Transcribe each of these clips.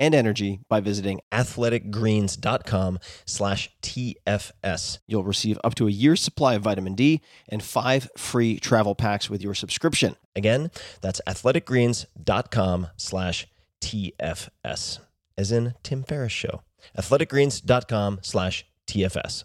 and energy by visiting athleticgreens.com slash TFS. You'll receive up to a year's supply of vitamin D and five free travel packs with your subscription. Again, that's athleticgreens.com slash TFS, as in Tim Ferriss Show. athleticgreens.com slash TFS.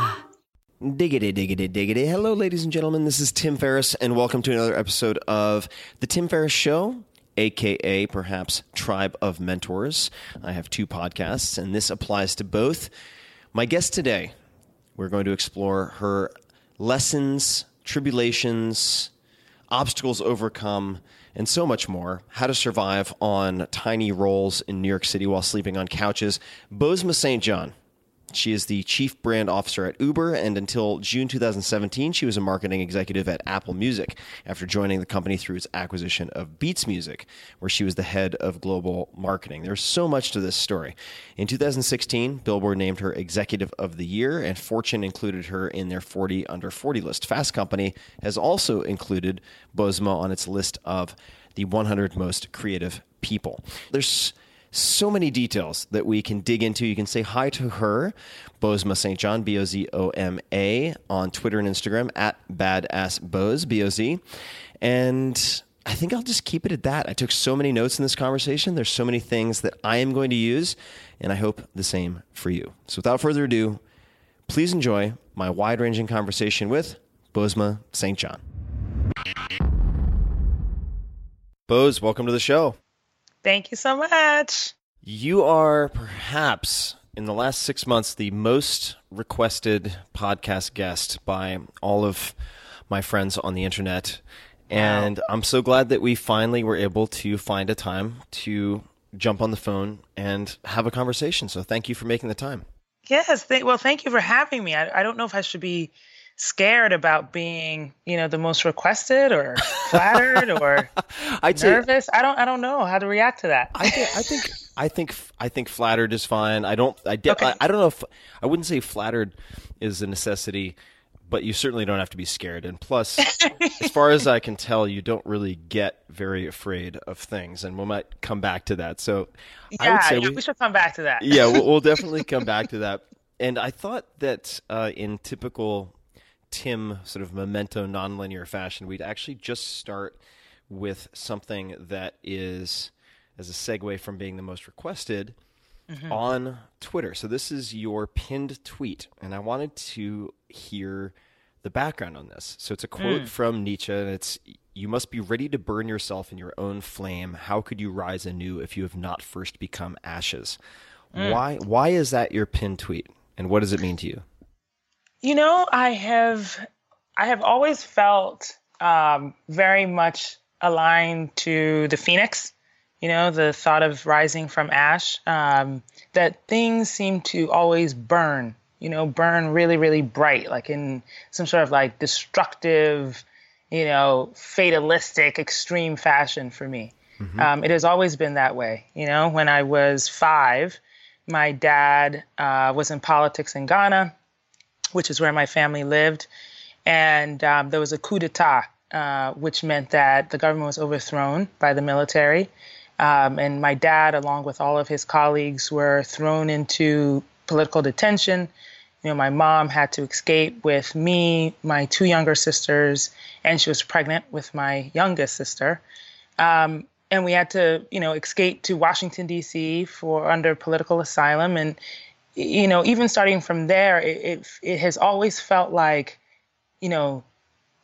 Diggity, diggity, diggity. Hello, ladies and gentlemen. This is Tim Ferriss, and welcome to another episode of The Tim Ferriss Show, aka perhaps Tribe of Mentors. I have two podcasts, and this applies to both. My guest today, we're going to explore her lessons, tribulations, obstacles overcome, and so much more. How to survive on tiny rolls in New York City while sleeping on couches. Bozoma St. John. She is the chief brand officer at Uber, and until June 2017, she was a marketing executive at Apple Music after joining the company through its acquisition of Beats Music, where she was the head of global marketing. There's so much to this story. In 2016, Billboard named her Executive of the Year, and Fortune included her in their 40 under 40 list. Fast Company has also included Bozoma on its list of the 100 most creative people. There's so many details that we can dig into. You can say hi to her, Bozoma St. John, B O Z O M A, on Twitter and Instagram at badassboz, B O Z. And I think I'll just keep it at that. I took so many notes in this conversation. There's so many things that I am going to use, and I hope the same for you. So without further ado, please enjoy my wide ranging conversation with Bozoma St. John. Boz, welcome to the show. Thank you so much. You are perhaps in the last six months the most requested podcast guest by all of my friends on the internet. And I'm so glad that we finally were able to find a time to jump on the phone and have a conversation. So thank you for making the time. Yes. Th- well, thank you for having me. I, I don't know if I should be scared about being, you know, the most requested or flattered or say nervous. I don't. I don't know how to react to that. I think I think I think I think flattered is fine. I don't I, de- Okay. I I don't know if I wouldn't say flattered is a necessity, but you certainly don't have to be scared. And plus, as far as I can tell, you don't really get very afraid of things, and we might come back to that. So I would say yeah, we, we should come back to that. yeah, we'll, we'll definitely come back to that. And I thought that uh, in typical Tim sort of memento nonlinear fashion, we'd actually just start with something that is as a segue from being the most requested mm-hmm. on Twitter. So this is your pinned tweet, and I wanted to hear the background on this. So it's a quote hmm. from Nietzsche, and it's You must be ready to burn yourself in your own flame. How could you rise anew if you have not first become ashes? Hmm. Why why is that your pinned tweet? And what does it mean to you? You know, I have I have always felt um, very much aligned to the phoenix. You know, the thought of rising from ash. Um, that things seem to always burn. You know, burn really, really bright, like in some sort of like destructive, you know, fatalistic, extreme fashion for me. Um, it has always been that way. You know, when I was five, my dad uh, was in politics in Ghana, which is where my family lived. And um, there was a coup d'etat, uh, which meant that the government was overthrown by the military. Um, and my dad, along with all of his colleagues, were thrown into political detention. You know, my mom had to escape with me, my two younger sisters, and she was pregnant with my youngest sister. Um, and we had to, you know, escape to Washington D.C. for under political asylum. And you know, even starting from there, it it, it has always felt like, you know,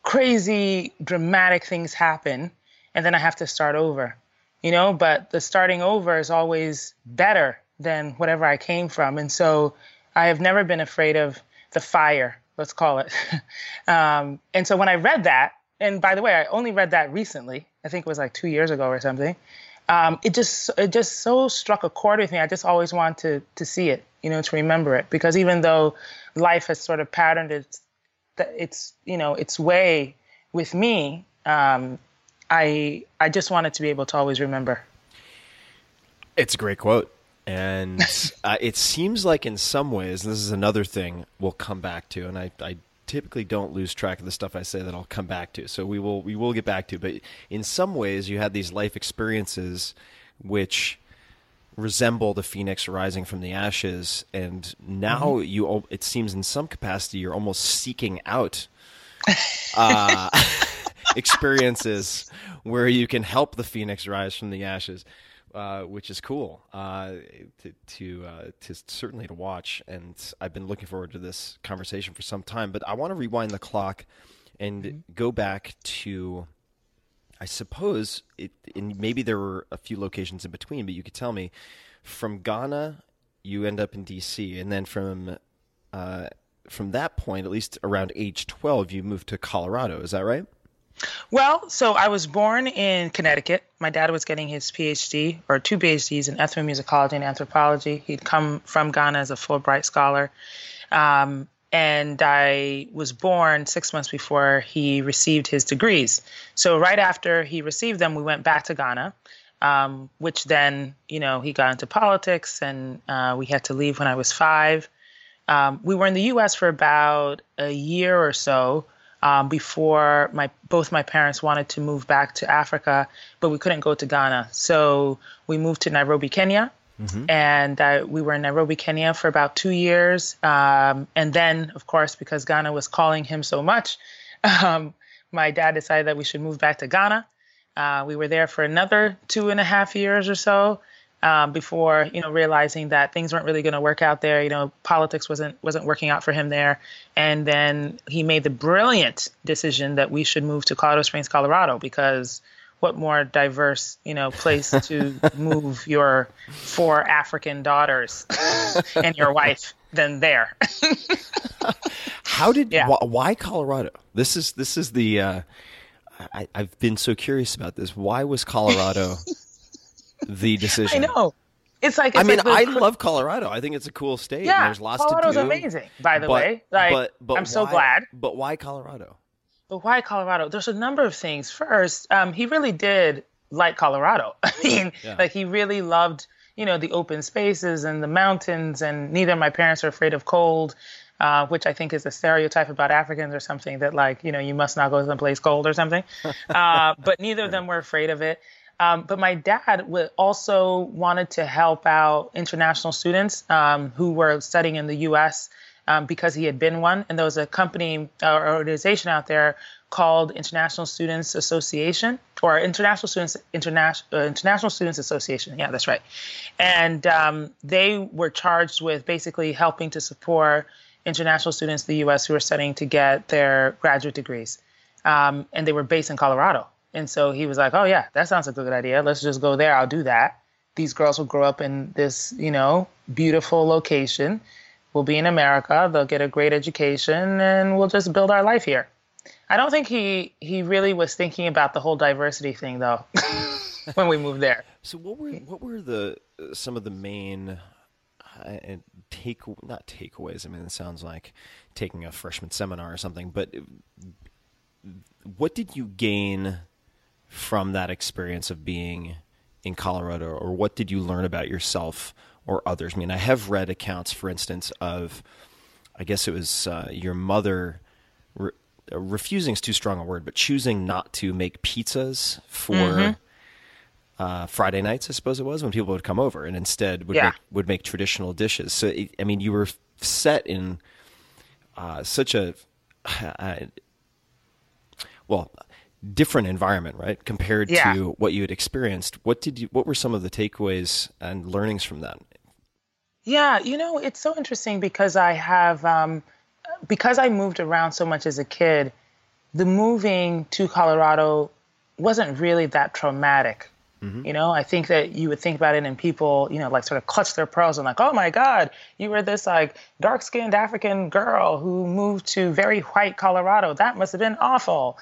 crazy, dramatic things happen, and then I have to start over. You know, but the starting over is always better than whatever I came from, and so I have never been afraid of the fire. Let's call it. um, and so when I read that, and by the way, I only read that recently. I think it was like two years ago or something. Um, it just it just so struck a chord with me. I just always wanted to to see it, you know, to remember it, because even though life has sort of patterned its its you know its way with me, um, I I just wanted to be able to always remember. It's a great quote. And uh, it seems like, in some ways, this is another thing we'll come back to, and I, I typically don't lose track of the stuff I say that I'll come back to. So we will we will get back to. But in some ways, you had these life experiences which resemble the phoenix rising from the ashes, and now you it seems in some capacity you're almost seeking out uh, experiences where you can help the phoenix rise from the ashes. Uh, which is cool uh, to to, uh, to certainly to watch, and I've been looking forward to this conversation for some time. But I want to rewind the clock and go back to, I suppose, it, and maybe there were a few locations in between, but you could tell me. From Ghana, you end up in D.C., and then from uh, from that point, at least around age twelve, you moved to Colorado. Is that right? Well, so I was born in Connecticut. My dad was getting his PhD or two PhDs in ethnomusicology and anthropology. He'd come from Ghana as a Fulbright scholar. Um, and I was born six months before he received his degrees. So, right after he received them, we went back to Ghana, um, which then, you know, he got into politics and uh, we had to leave when I was five. Um, we were in the US for about a year or so um, before my both my parents wanted to move back to Africa, but we couldn't go to Ghana. So we moved to Nairobi, Kenya, and uh, we were in Nairobi, Kenya for about two years. Um, and then, of course, because Ghana was calling him so much, um, my dad decided that we should move back to Ghana. Uh, we were there for another two and a half years or so um, before you know realizing that things weren't really going to work out there. You know, politics wasn't wasn't working out for him there, and then he made the brilliant decision that we should move to Colorado Springs, Colorado, because what more diverse you know place to move your four African daughters and your wife than there. How did Yeah. wh- why Colorado? This is this is the uh, I, I've been so curious about this. Why was Colorado the decision. I know. It's like I mean, like I love Colorado. I think it's a cool state. Yeah, there's lots Colorado's to do. amazing, by the but, way. Like, but, but I'm so why- glad. But why Colorado? But why Colorado? There's a number of things. First, um, he really did like Colorado. I mean, like he really loved, you know, the open spaces and the mountains. And neither of my parents are afraid of cold, uh, which I think is a stereotype about Africans or something that like, you know, you must not go to some place cold or something. uh, but neither of them were afraid of it. Um, but my dad also wanted to help out international students um, who were studying in the U.S. um, because he had been one. And there was a company or organization out there called International Students Association or International Students International uh, International Students Association. Yeah, that's right. And um, they were charged with basically helping to support international students in the U.S. who were studying to get their graduate degrees. Um, and they were based in Colorado. And so he was like, "Oh yeah, that sounds like a good idea. Let's just go there. I'll do that." These girls will grow up in this, you know, beautiful location. We'll be in America. They'll get a great education, and we'll just build our life here. I don't think he he really was thinking about the whole diversity thing though when we moved there. So what were what were the some of the main uh, take not takeaways? I mean, it sounds like taking a freshman seminar or something. But what did you gain from that experience of being in Colorado, or what did you learn about yourself or others? I mean, I have read accounts, for instance, of I guess it was uh, your mother uh, refusing is too strong a word, but choosing not to make pizzas for mm-hmm. uh, Friday nights, I suppose it was when people would come over, and instead would yeah. make, would make traditional dishes. So it, I mean, you were set in uh, such a uh, well different environment, right, compared yeah. to what you had experienced. What did you? What were some of the takeaways and learnings from that? Yeah, you know, it's so interesting because I have. Um, because I moved around so much as a kid, the moving to Colorado wasn't really that traumatic. Mm-hmm. You know, I think that you would think about it and people, you know, like sort of clutch their pearls and like, oh my God, you were this like dark skinned African girl who moved to very white Colorado. That must have been awful,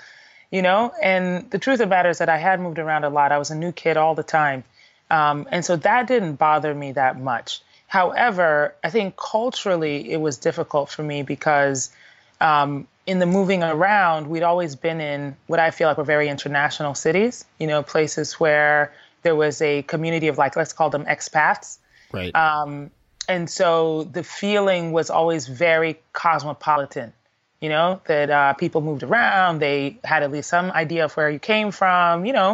you know? And the truth of the matter is that I had moved around a lot. I was a new kid all the time. Um, and so that didn't bother me that much. However, I think culturally it was difficult for me because um, in the moving around, we'd always been in what I feel like were very international cities, you know, places where there was a community of like, let's call them expats. Right. Um, and so the feeling was always very cosmopolitan, you know, that uh, people moved around, they had at least some idea of where you came from, you know,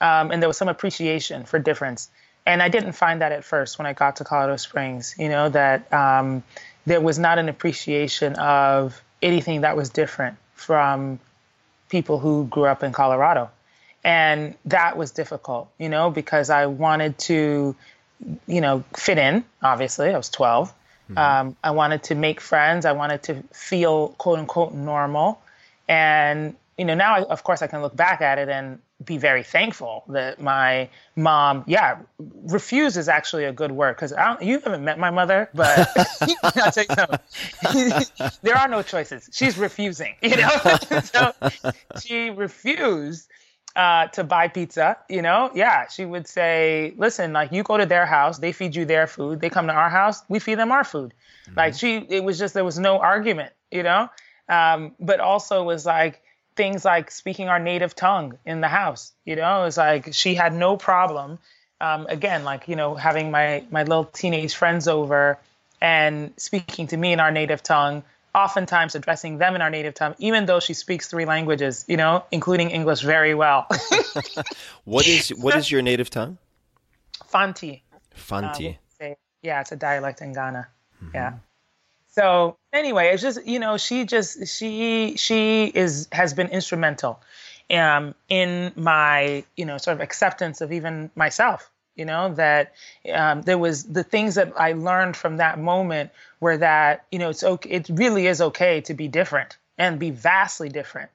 um, and there was some appreciation for difference and I didn't find that at first when I got to Colorado Springs. You know that um, there was not an appreciation of anything that was different from people who grew up in Colorado, and that was difficult. You know because I wanted to, you know, fit in. Obviously, I was 12. Mm-hmm. Um, I wanted to make friends. I wanted to feel quote unquote normal, and you know now I, of course I can look back at it and be very thankful that my mom, yeah, refuse is actually a good word because you haven't met my mother, but I'll tell you there are no choices. She's refusing, you know? so she refused uh, to buy pizza, you know? Yeah, she would say, listen, like you go to their house, they feed you their food. They come to our house, we feed them our food. Mm-hmm. Like she, it was just, there was no argument, you know? Um, but also was like, things like speaking our native tongue in the house. You know, it's like she had no problem. Um, again, like you know, having my my little teenage friends over and speaking to me in our native tongue. Oftentimes addressing them in our native tongue, even though she speaks three languages, you know, including English very well. what is what is your native tongue? Fanti. Fanti. Uh, yeah, it's a dialect in Ghana. Mm-hmm. Yeah. So anyway, it's just you know she just she she is has been instrumental um, in my you know sort of acceptance of even myself. You know that um, there was the things that I learned from that moment were that you know it's okay. It really is okay to be different and be vastly different.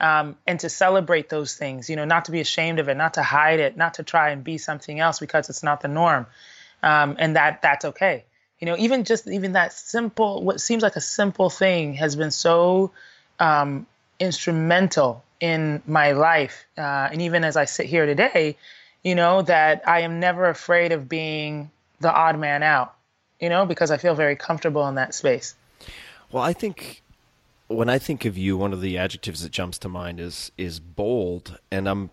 Um, and to celebrate those things, you know, not to be ashamed of it, not to hide it, not to try and be something else because it's not the norm, um, and that that's okay you know even just even that simple what seems like a simple thing has been so um, instrumental in my life uh, and even as i sit here today you know that i am never afraid of being the odd man out you know because i feel very comfortable in that space well i think when i think of you one of the adjectives that jumps to mind is is bold and i'm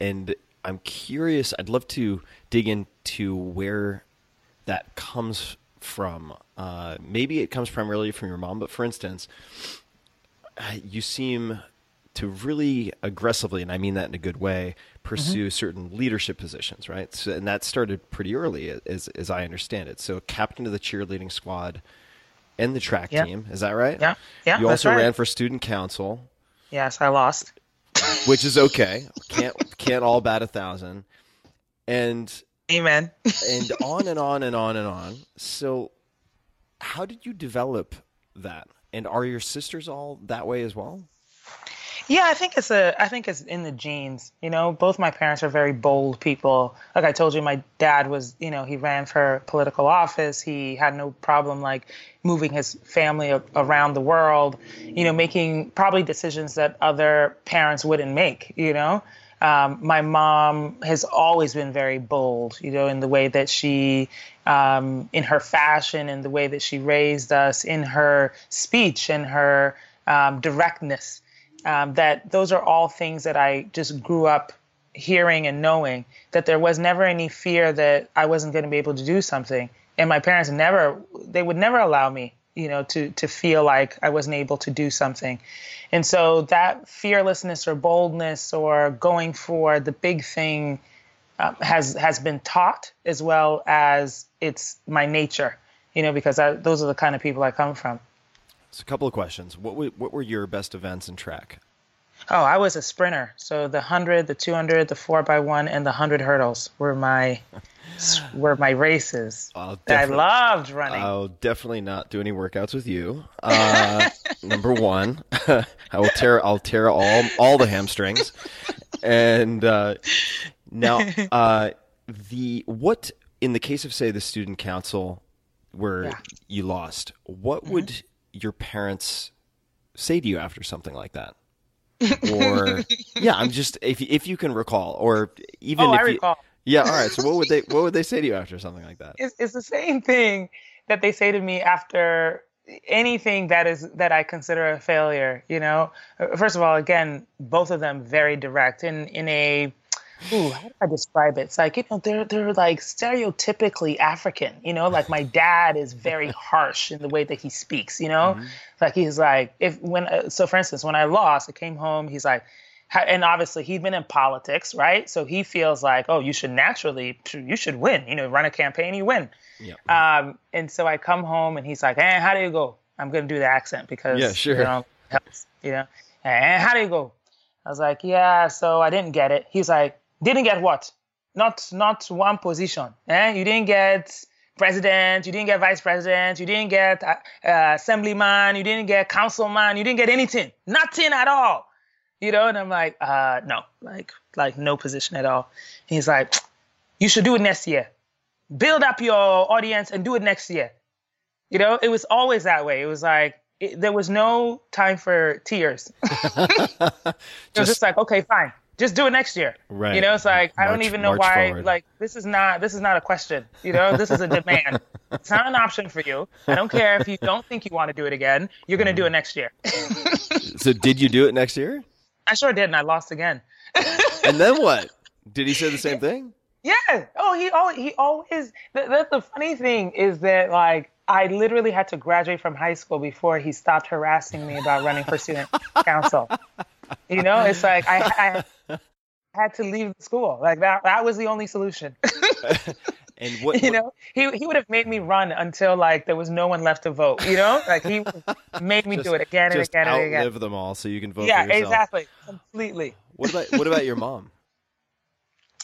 and i'm curious i'd love to dig into where that comes from. Uh, maybe it comes primarily from your mom, but for instance, you seem to really aggressively, and I mean that in a good way, pursue mm-hmm. certain leadership positions, right? So, and that started pretty early, as as I understand it. So, captain of the cheerleading squad and the track Yeah. team. Is that right? Yeah, yeah, You also right. ran for student council, Yes, I lost. which is okay. Can't can't all bat a thousand. And Amen. and on and on and on and on. So, how did you develop that? And are your sisters all that way as well? Yeah, I think it's a. I think it's in the genes. You know, both my parents are very bold people. Like I told you, my dad was. You know, he ran for political office. He had no problem like moving his family around the world. You know, making probably decisions that other parents wouldn't make. You know, um, my mom has always been very bold. You know, in the way that she, um, in her fashion, in the way that she raised us, in her speech, in her um, directness um, that those are all things that I just grew up hearing and knowing that there was never any fear that I wasn't going to be able to do something. And my parents never, they would never allow me, you know, to, to feel like I wasn't able to do something. And so that fearlessness or boldness or going for the big thing um, has, has been taught as well as it's my nature, you know, because I, those are the kind of people I come from. So, a couple of questions. What were, what were your best events in track? Oh, I was a sprinter. So the 100, the 200, the 4x1 and the 100 hurdles were my were my races. I loved running. I'll definitely not do any workouts with you. Uh, number one, I will tear. I'll tear all all the hamstrings. And uh, now, uh, the what in the case of say the student council where Yeah. you lost, what would your parents say to you after something like that? Or yeah, I'm just if if you can recall, or even Oh, if I you, recall. yeah, all right. So what would they what would they say to you after something like that? it's, it's the same thing that they say to me after anything that is that I consider a failure. You know, first of all, again, both of them very direct in in a. Ooh, how do I describe it? It's like you know they're they're like stereotypically African. You know, like my dad is very harsh in the way that he speaks. You know, like he's like if when uh, so for instance when I lost, I came home. He's like, and obviously he'd been in politics, right? So he feels like, oh, you should naturally, you should win. You know, run a campaign, you win. Yeah. Um, and so I come home and he's like, "Hey, how do you go?" I'm gonna do the accent because Yeah, sure. you know, it helps, you know. And how do you go? I was like, "Yeah." So I didn't get it. He's like, "Didn't get what? Not not one position. Eh? You didn't get president. You didn't get vice president. You didn't get uh, uh, assemblyman. You didn't get councilman. You didn't get anything. Nothing at all." You know, and I'm like, uh, no, like, like no position at all. He's like, you should do it next year build up your audience and do it next year. You know, it was always that way. It was like it, there was no time for tears. it was just like, okay, fine, just do it next year. Right. You know, it's like I don't even know march why. forward. Like this is not this is not a question. You know, this is a demand. it's not an option for you. I don't care if you don't think you want to do it again. You're gonna do it next year. So did you do it next year? I sure did, and I lost again. And then what? Did he say the same thing? Yeah. Oh, he always he always. The, the, the funny thing is that like I literally had to graduate from high school before he stopped harassing me about running for student council. You know, it's like I, I had to leave the school. Like that that was the only solution. And what? you know, he he would have made me run until like there was no one left to vote. You know, like he made me do it again and again and again. outlive them all so you can vote Yeah, exactly, completely. What about what about your mom?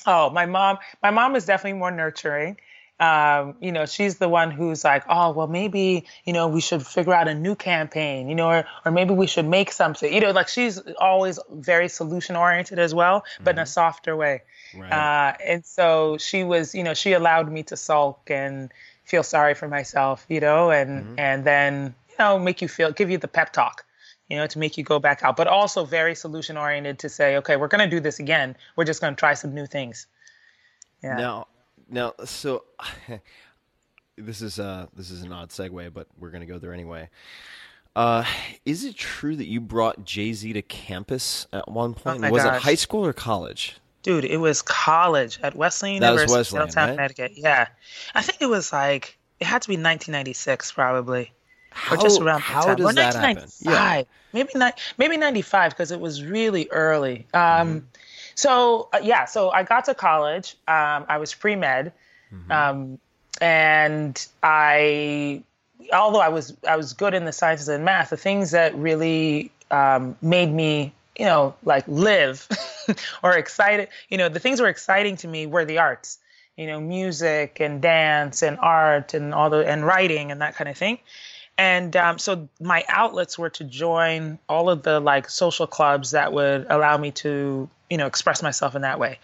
Oh, my mom. My mom is definitely more nurturing. Um, you know, she's the one who's like, oh, well, maybe you know we should figure out a new campaign, you know, or or maybe we should make something. You know, like she's always very solution oriented as well, but in a softer way. Right. Uh, and so she was, you know, she allowed me to sulk and feel sorry for myself, you know, and and then you know make you feel, give you the pep talk, you know, to make you go back out, but also very solution oriented to say, okay, we're gonna do this again. We're just gonna try some new things. Yeah. Now, now, so this is uh this is an odd segue, but we're gonna go there anyway. Uh, is it true that you brought Jay Z to campus at one point? Oh was it high school or college? Dude, it was college at Wesleyan That was University, Wesleyan, right? Connecticut. Yeah, I think it was like it had to be 1996 probably, How, or just around that how time. does or that happen? 1995, maybe ni- maybe 95 because it was really early. Um, So uh, yeah, so I got to college. Um, I was pre med, um, and I although I was I was good in the sciences and math, the things that really um, made me you know like live or excited, you know, the things that were exciting to me were the arts, you know, music and dance and art and all the and writing and that kind of thing. And um, so my outlets were to join all of the like social clubs that would allow me to, you know, express myself in that way.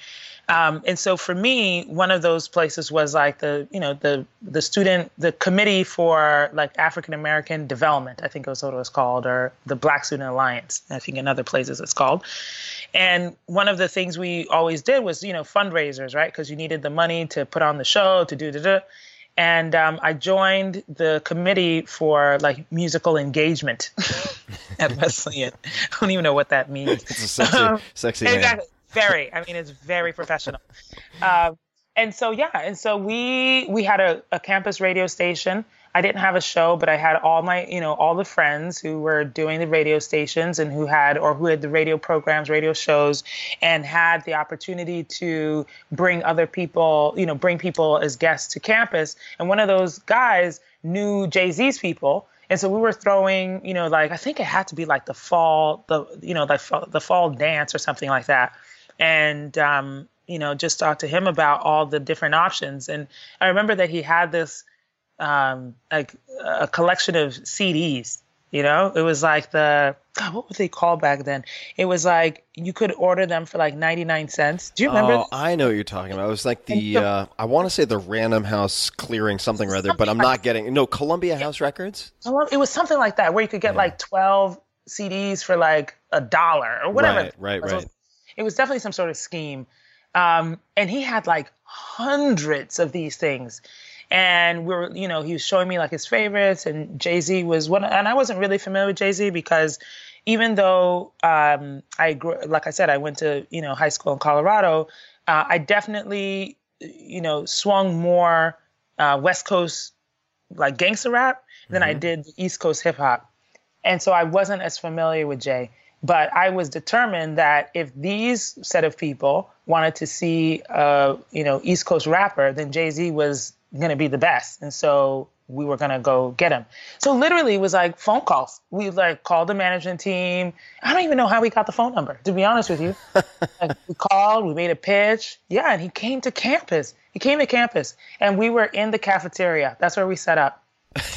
Um, and so for me, one of those places was like the, you know, the the student, the committee for like African American development, I think was what it was called, or the Black Student Alliance. I think in other places it's called. And one of the things we always did was, you know, fundraisers, right? Because you needed the money to put on the show, to do da And um, I joined the committee for like musical engagement at Wesleyan. I don't even know what that means. It's a sexy, um, sexy exactly. Name very. I mean, it's very professional. Um, and so yeah, and so we we had a, a campus radio station. I didn't have a show, but I had all my, you know, all the friends who were doing the radio stations and who had, or who had the radio programs, radio shows, and had the opportunity to bring other people, you know, bring people as guests to campus. And one of those guys knew Jay Z's people. And so we were throwing, you know, like I think it had to be like the fall, the you know, like the fall dance or something like that and um, you know just talk to him about all the different options. And I remember that he had this um, like a collection of CDs. You know, it was like the God, what were they called back then? It was like you could order them for like ninety nine cents. Do you remember? Oh, I know what you're talking about. It was like the uh, I want to say the Random House clearing something or other, but I'm not getting no Columbia House Records. It was something like that where you could get yeah. like twelve CDs for like a dollar or whatever. Right, right, right. It was definitely some sort of scheme. Um, and he had like hundreds of these things. And we were, you know, he was showing me like his favorites, and Jay Z was one. And I wasn't really familiar with Jay Z because even though um, I grew, like I said, I went to you know high school in Colorado, uh, I definitely you know swung more uh, West Coast like gangster rap than mm-hmm. I did East Coast hip hop, and so I wasn't as familiar with Jay. But I was determined that if these set of people wanted to see a you know East Coast rapper, then Jay Z was going to be the best, and so we were going to go get him. So literally, it was like phone calls. We like called the management team. I don't even know how we got the phone number, to be honest with you. like, we called, we made a pitch. Yeah, and he came to campus. He came to campus, and we were in the cafeteria. That's where we set up.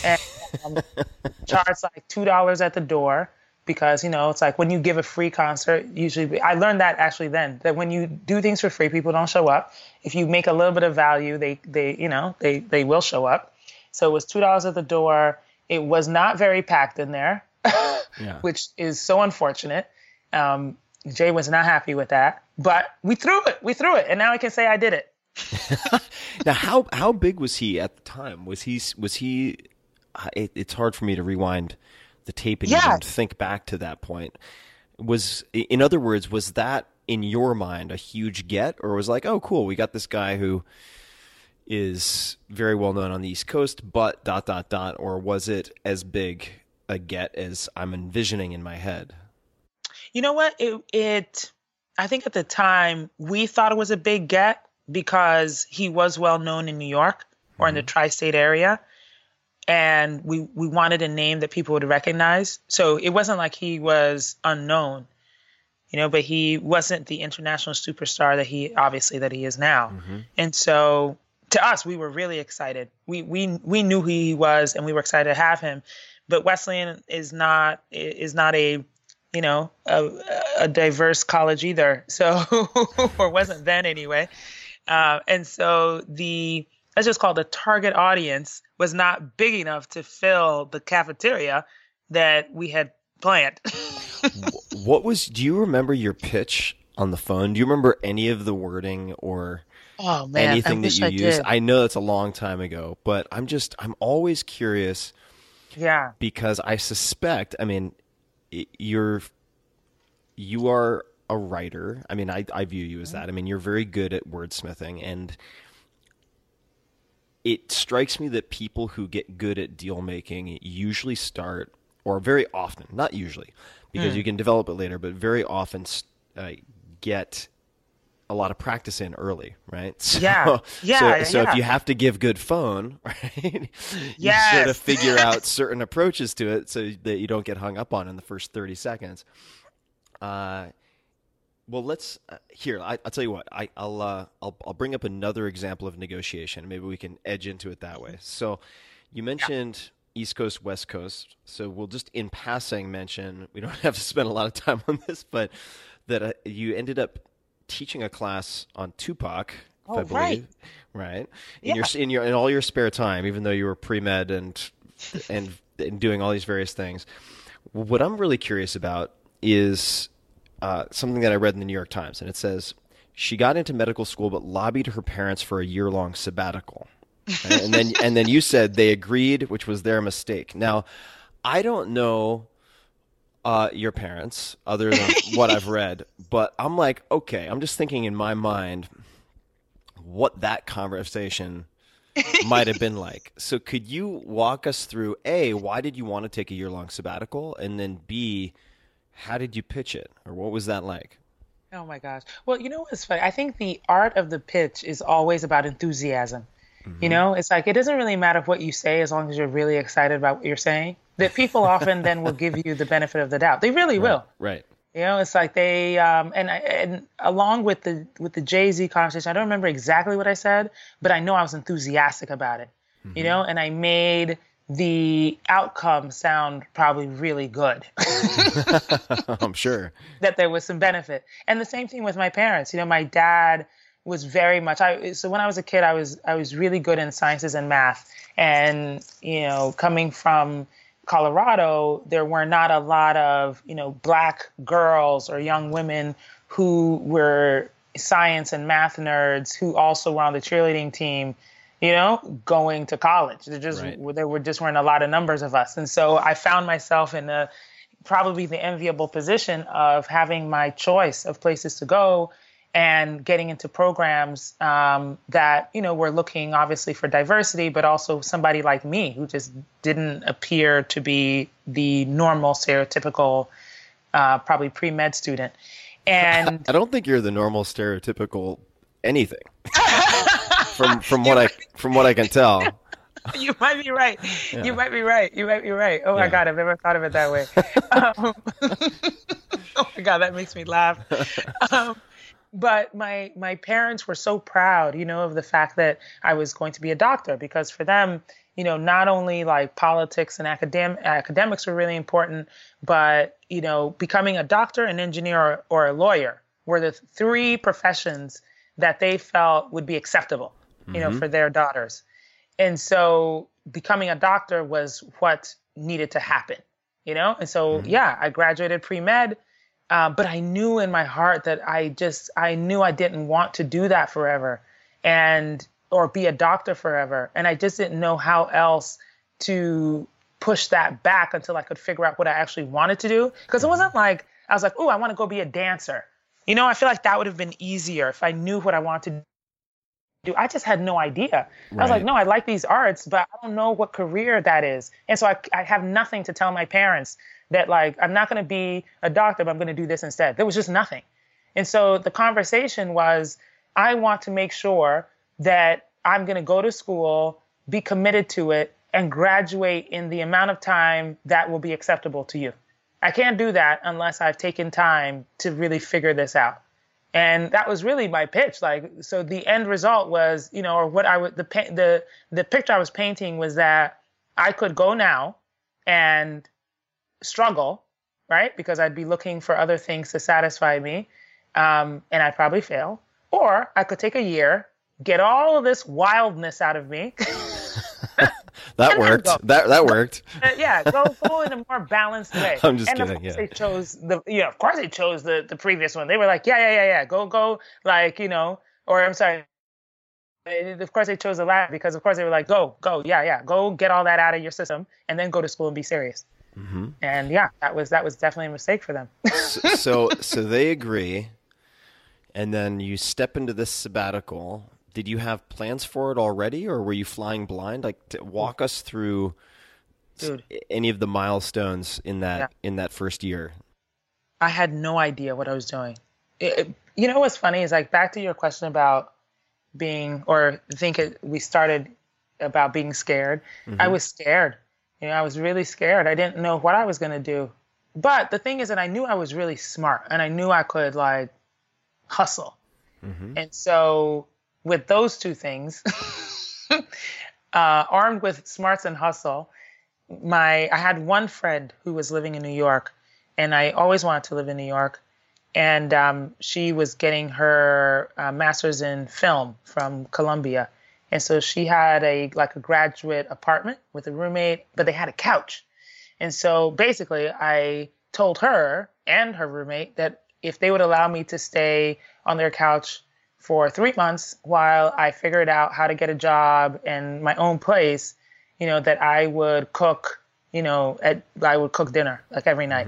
And um, charged like two dollars at the door because you know it's like when you give a free concert usually i learned that actually then that when you do things for free people don't show up. If you make a little bit of value they they you know they they will show up. So it was two dollars at the door. It was not very packed in there yeah. which is so unfortunate. Um, jay was not happy with that but we threw it we threw it and now i can say i did it. Now how how big was he at the time? Was he was he it, it's hard for me to rewind the tape and yeah. think back to that point. Was in other words, was that in your mind a huge get, or was like, oh, cool, we got this guy who is very well known on the East Coast, but dot dot dot, or was it as big a get as I'm envisioning in my head? You know what? It, it I think at the time we thought it was a big get because he was well known in New York or mm-hmm. in the mm-hmm. tri-state area and we we wanted a name that people would recognize. So it wasn't like he was unknown, you know, but he wasn't the international superstar that he obviously that he is now. Mm-hmm. And so to us, we were really excited. We we we knew who he was, and we were excited to have him. But Wesleyan is not is not a you know a, a diverse college either. So or wasn't then anyway. Uh, and so the let's just call the target audience was not big enough to fill the cafeteria that we had planned. what was do you remember your pitch on the phone? Do you remember any of the wording or oh, man, anything that you I used? Did. I know that's a long time ago, but I'm just I'm always curious. Yeah. Because I suspect, I mean, you're you are a writer. I mean, I I view you as mm-hmm. that. I mean, you're very good at wordsmithing and it strikes me that people who get good at deal making usually start, or very often, not usually, because mm. you can develop it later, but very often uh, get a lot of practice in early, right? So, Yeah. Yeah, So, so yeah. if you have to give good phone, right, you sort Yes. of figure out certain approaches to it so that you don't get hung up on in the first thirty seconds. Uh, well, let's uh, here. I, I'll tell you what. I, I'll uh, I'll I'll bring up another example of negotiation. Maybe we can edge into it that way. So, you mentioned East Coast, West Coast. So we'll just in passing mention. We don't have to spend a lot of time on this, but that uh, you ended up teaching a class on Tupac. Oh, I believe, right. right? In your in your in all your spare time, even though you were pre med and and and doing all these various things. What I'm really curious about is uh, something that I read in the New York Times, and it says she got into medical school but lobbied her parents for a year long sabbatical, and then and then you said they agreed, which was their mistake. Now, I don't know uh, your parents other than what I've read, but I'm like, okay, I'm just thinking in my mind what that conversation might have been like. So could you walk us through A, why did you want to take a year long sabbatical? And then B, how did you pitch it? Or what was that like? Oh my gosh. Well, you know what's funny? I think the art of the pitch is always about enthusiasm. You know, it's like it doesn't really matter what you say as long as you're really excited about what you're saying. That people often then will give you the benefit of the doubt. They really will. Right. You know, it's like they um, and I, and along with the with the Jay Z conversation, I don't remember exactly what I said, but I know I was enthusiastic about it. You know, and I made the outcome sound probably really good. I'm sure. that there was some benefit. And the same thing with my parents. You know, my dad was very much I so when I was a kid I was I was really good in sciences and math. And, you know, coming from Colorado, there were not a lot of, you know, black girls or young women who were science and math nerds who also were on the cheerleading team, you know, going to college. There just Right. there were just weren't a lot of numbers of us. And so I found myself in a probably the enviable position of having my choice of places to go and getting into programs um, that you know were looking obviously for diversity, but also somebody like me who just didn't appear to be the normal stereotypical, uh, probably pre med student. And I don't think you're the normal stereotypical anything. from from what I from what I can tell. you might be right. You might be right. You might be right. Oh my Yeah. God, I've never thought of it that way. um, oh my God, that makes me laugh. Um, but my my parents were so proud, you know, of the fact that I was going to be a doctor because for them, you know, not only like politics and academ- academics were really important, but you know, becoming a doctor, an engineer, or, or a lawyer were the three professions that they felt would be acceptable, you know, mm-hmm. for their daughters. And so becoming a doctor was what needed to happen, you know? And so, mm-hmm. yeah, I graduated pre med, uh, but I knew in my heart that I just, I knew I didn't want to do that forever and, or be a doctor forever. And I just didn't know how else to push that back until I could figure out what I actually wanted to do. Because it mm-hmm. wasn't like, I was like, oh, I want to go be a dancer. You know, I feel like that would have been easier if I knew what I wanted to do. I just had no idea. I was like, no, I like these arts, but I don't know what career that is. And so I, I have nothing to tell my parents that, like, I'm not going to be a doctor, but I'm going to do this instead. There was just nothing. And so the conversation was I want to make sure that I'm going to go to school, be committed to it, and graduate in the amount of time that will be acceptable to you. I can't do that unless I've taken time to really figure this out. And that was really my pitch. Like, so the end result was, you know, or what I would, the, the, the picture I was painting was that I could go now and struggle, right? Because I'd be looking for other things to satisfy me. Um, and I'd probably fail. Or I could take a year, get all of this wildness out of me. That worked. That that worked. Uh, yeah, go go in a more balanced way. I'm just and kidding, Of course yeah. they chose the yeah, of course they chose the the previous one. They were like, yeah, yeah, yeah, yeah, go go like you know, or I'm sorry. Of course they chose the last because of course they were like, go go yeah yeah, go get all that out of your system and then go to school and be serious. Mm-hmm. And yeah, that was that was definitely a mistake for them. so so they agree, and then you step into this sabbatical. Did you have plans for it already, or were you flying blind? Like, to walk us through Dude. any of the milestones in that Yeah. in that first year. I had no idea what I was doing. it, you know what's funny is like back to your question about being, or I think it, we started about being scared. I mm-hmm. was scared. You know, I was really scared. I didn't know what I was going to do. But the thing is that I knew I was really smart and I knew I could like hustle. Mm-hmm. And so with those two things, uh, armed with smarts and hustle, my I had one friend who was living in New York, and I always wanted to live in New York. And um, she was getting her uh, master's in film from Columbia, and so she had a like a graduate apartment with a roommate, but they had a couch. And so basically, I told her and her roommate that if they would allow me to stay on their couch for three months while I figured out how to get a job in my own place, you know, that I would cook, you know, at, I would cook dinner like every night.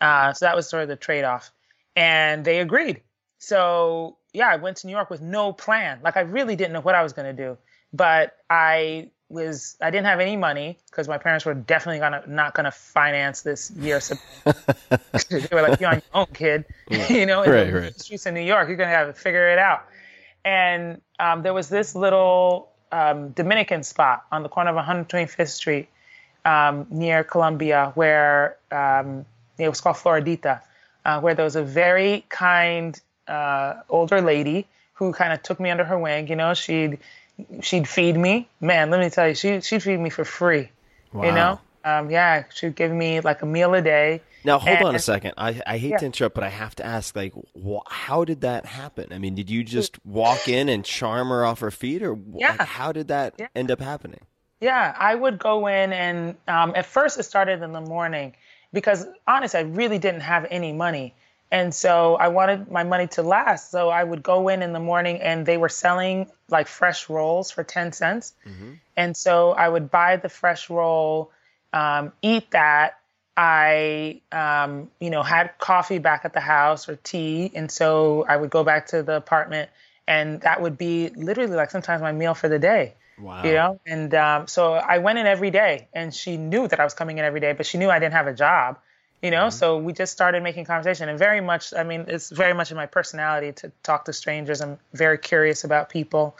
Uh, so that was sort of the trade off. And they agreed. So yeah, I went to New York with no plan. Like I really didn't know what I was going to do, but I was I didn't have any money because my parents were definitely gonna not gonna finance this year. So they were like, "You're on your own, kid," you know, in Right, the right. streets in New York. You're gonna have to figure it out. And um, there was this little um, Dominican spot on the corner of 125th Street um, near Columbia where um, it was called Floridita, uh, where there was a very kind uh, older lady who kind of took me under her wing. You know, she'd she'd feed me. Man, let me tell you, she she'd feed me for free. You know, um, yeah, she'd give me like a meal a day. Now hold on a second. I, I hate Yeah. to interrupt, but I have to ask. Like, wh- how did that happen? I mean, did you just walk in and charm her off her feet, or wh- Yeah. like, how did that Yeah. end up happening? Yeah, I would go in and um, at first it started in the morning because honestly, I really didn't have any money. And so I wanted my money to last. So I would go in in the morning and they were selling like fresh rolls for 10 cents. And so I would buy the fresh roll, um, eat that. I, um, you know, had coffee back at the house or tea. And so I would go back to the apartment and that would be literally like sometimes my meal for the day Wow. you know and um, so i went in every day and she knew that i was coming in every day but she knew i didn't have a job you know? Mm-hmm. So we just started making conversation and very much i mean it's very much in my personality to talk to strangers. I'm very curious about people.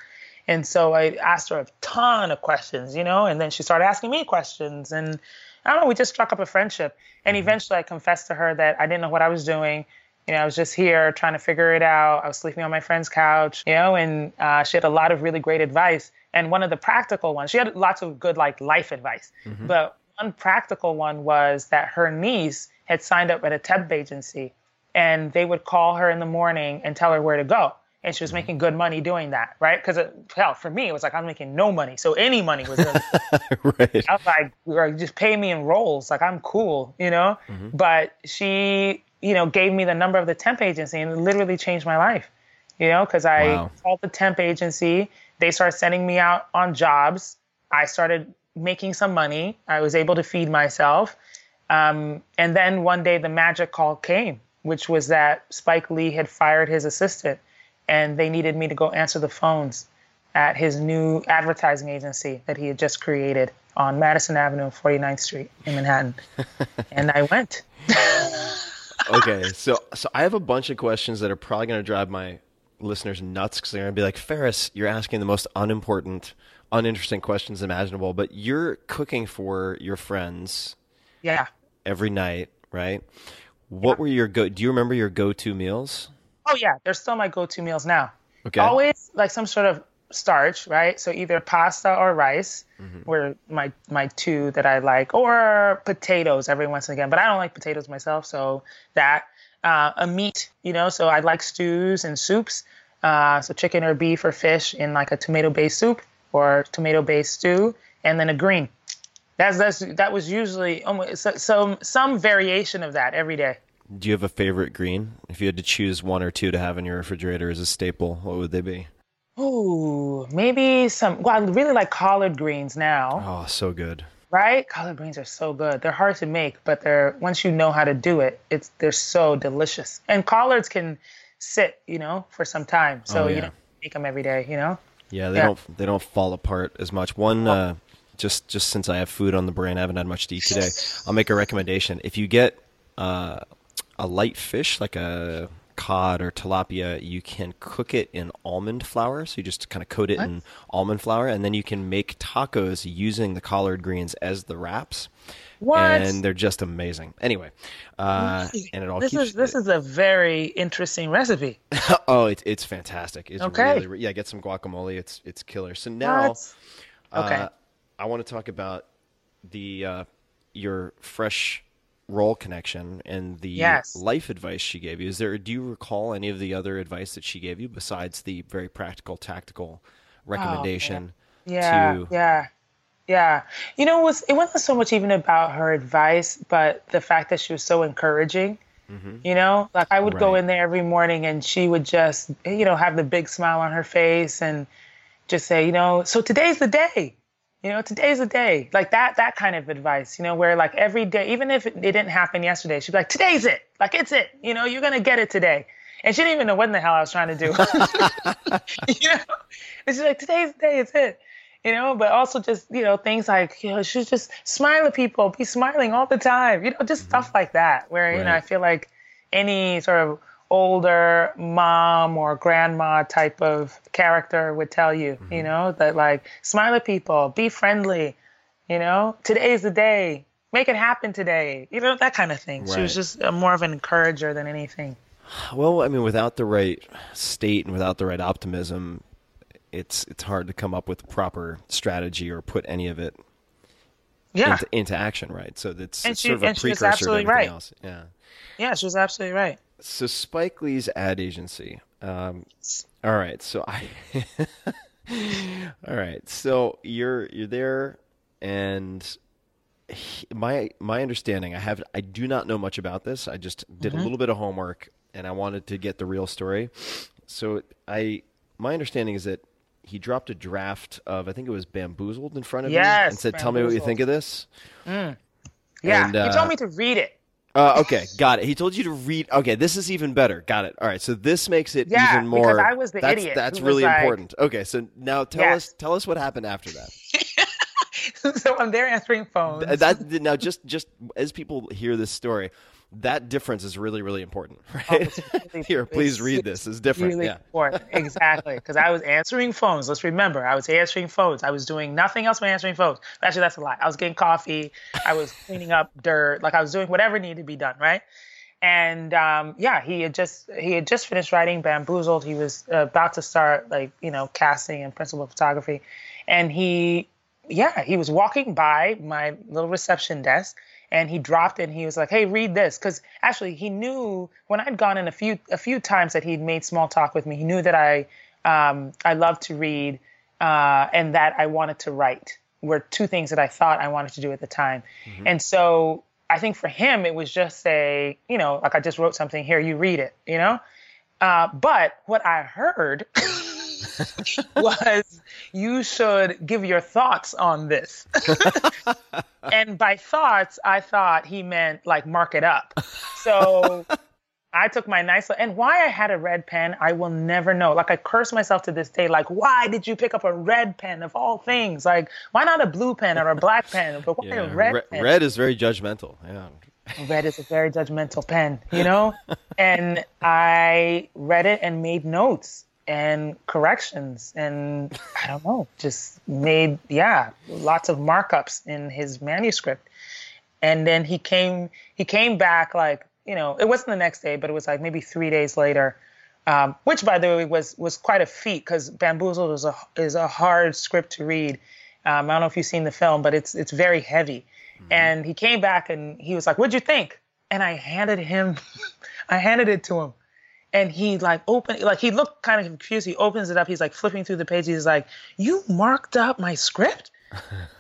And so i asked her a ton of questions you know and then she started asking me questions. And i don't know we just struck up a friendship. And mm-hmm. eventually i confessed to her that i didn't know what i was doing. You know, I was just here trying to figure it out. I was sleeping on my friend's couch, you know, and uh, she had a lot of really great advice. And one of the practical ones, she had lots of good like life advice, mm-hmm. but one practical one was that her niece had signed up at a temp agency, and they would call her in the morning and tell her where to go. And she was making good money doing that, right? Because uh, hell, for me, it was like I'm making no money, so any money was really right. I was like, or just pay me in rolls. Like I'm cool, you know? Mm-hmm. But she, you know, gave me the number of the temp agency and it literally changed my life, you know, because I Wow. called the temp agency. They started sending me out on jobs. I started making some money. I was able to feed myself. Um, and then one day the magic call came, which was that Spike Lee had fired his assistant and they needed me to go answer the phones at his new advertising agency that he had just created on Madison Avenue, and 49th Street in Manhattan. and I went. okay, so so I have a bunch of questions that are probably going to drive my listeners nuts because they're going to be like, Ferriss, you're asking the most unimportant, uninteresting questions imaginable, but you're cooking for your friends Yeah. Every night, right? What were your go? Do you remember your go-to meals? Oh, yeah. They're still my go to meals now. Okay. Always like some sort of starch, right? So either pasta or rice were my, my two that I like, or potatoes every once and again. But I don't like potatoes myself, so that. Uh, a meat, you know, so I like stews and soups. Uh, so chicken or beef or fish in like a tomato-based soup or tomato-based stew, and then a green. That's that's that was usually almost so, so some variation of that every day. Do you have a favorite green? If you had to choose one or two to have in your refrigerator as a staple, what would they be? Ooh, maybe some. Well, I really like collard greens now, Oh, so good. right? Collard greens are so good. They're hard to make, but they're once you know how to do it, it's they're so delicious. And collards can sit, you know, for some time, so Oh, you don't make them every day, you know. Yeah, they Yeah. don't they don't fall apart as much. One uh, just just since I have food on the brain, I haven't had much to eat today. I'll make a recommendation. If you get uh, a light fish, like a cod or tilapia, you can cook it in almond flour. So you just kind of coat it in almond flour, and then you can make tacos using the collard greens as the wraps. What? And they're just amazing. Anyway, uh, and it all this keeps. is this is a very interesting recipe. oh, it's it's fantastic. It's Okay. really, yeah. Get some guacamole. It's it's killer. So now, What? Okay. uh, I want to talk about the uh, your fresh roll connection and the Yes. life advice she gave you. Is there? Do you recall any of the other advice that she gave you besides the very practical, tactical recommendation? Oh, Yeah, to, yeah, yeah. You know, it was it wasn't so much even about her advice, but the fact that she was so encouraging. You know, like I would go Mm-hmm. In there every morning and she would just, you know, have the big smile on her face and just say, you know, so today's the day. You know, today's the day. Like that that kind of advice, you know, where like every day, even if it, didn't happen yesterday, she'd be like, today's it. Like it's it. You know, you're gonna get it today. And she didn't even know what in the hell I was trying to do. you know? And she's like, today's the day, it's it. You know, but also just, you know, things like, you know, she's just smile at people, be smiling all the time, you know, just stuff mm-hmm. like that. Where, you know, I feel like any sort of older mom or grandma type of character would tell you, you know, that like smile at people, be friendly, you know, today's the day, make it happen today, you know, that kind of thing. She was just uh, more of an encourager than anything. Well, I mean, without the right state and without the right optimism, it's it's hard to come up with proper strategy or put any of it Yeah. into, into action, right? So that's And she- sort of a and she was precursor to absolutely everything right. else. Yeah. Yeah, she was absolutely right. So Spike Lee's ad agency. Um, all right. So I. all right. So you're you're there, and he- my my understanding, I have I do not know much about this. I just did Mm-hmm. a little bit of homework, and I wanted to get the real story. So I my understanding is that he dropped a draft of I think it was Bamboozled in front of you Yes, and said, "Tell me what you think of this." Yeah, And, he uh, told me to read it. Uh, okay, got it. He told you to read. Okay, this is even better. Got it. All right, so this makes it Yeah, even more. because I was the that's, idiot That's really like- important. Okay, so now tell Yes. us tell us what happened after that. so I'm there answering phones. Th- that now just just as people hear this story, that difference is really really important, right? Oh, really- Here, please read this. It's different. really yeah. important. Exactly. Because I was answering phones. Let's remember, I was answering phones. I was doing nothing else but answering phones. Actually, that's a lie. I was getting coffee. I was cleaning up dirt. Like I was doing whatever needed to be done, right? And um, yeah, he had just he had just finished writing Bamboozled. He was about to start like you know casting and principal photography, and he yeah he was walking by my little reception desk and he dropped it and he was like hey read this. Because actually he knew when i'd gone in a few a few times that he'd made small talk with me he knew that i um, i love to read uh, and that i wanted to write were two things that i thought i wanted to do at the time. And so i think for him it was just a you know like i just wrote something here you read it you know? Uh, but what i heard was you should give your thoughts on this. and by thoughts, I thought he meant like mark it up. So I took my nice and why I had a red pen, I will never know. Like I curse myself to this day, like, why did you pick up a red pen of all things? Like, why not a blue pen or a black pen? But why Yeah, a red re- pen? red is very judgmental. Yeah. Red is a very judgmental pen, you know? and I read it and made notes and corrections and I don't know, just made, yeah, lots of markups in his manuscript. And then he came, he came back like, you know, it wasn't the next day, but it was like maybe three days later. Um, which, by the way, was was quite a feat because Bamboozled is a is a hard script to read. Um, I don't know if you've seen the film, but it's it's very heavy. And he came back and he was like, "What'd you think?" And I handed him, I handed it to him, and he like opened, like he looked kind of confused. He opens it up. He's like flipping through the pages. He's like, "You marked up my script?"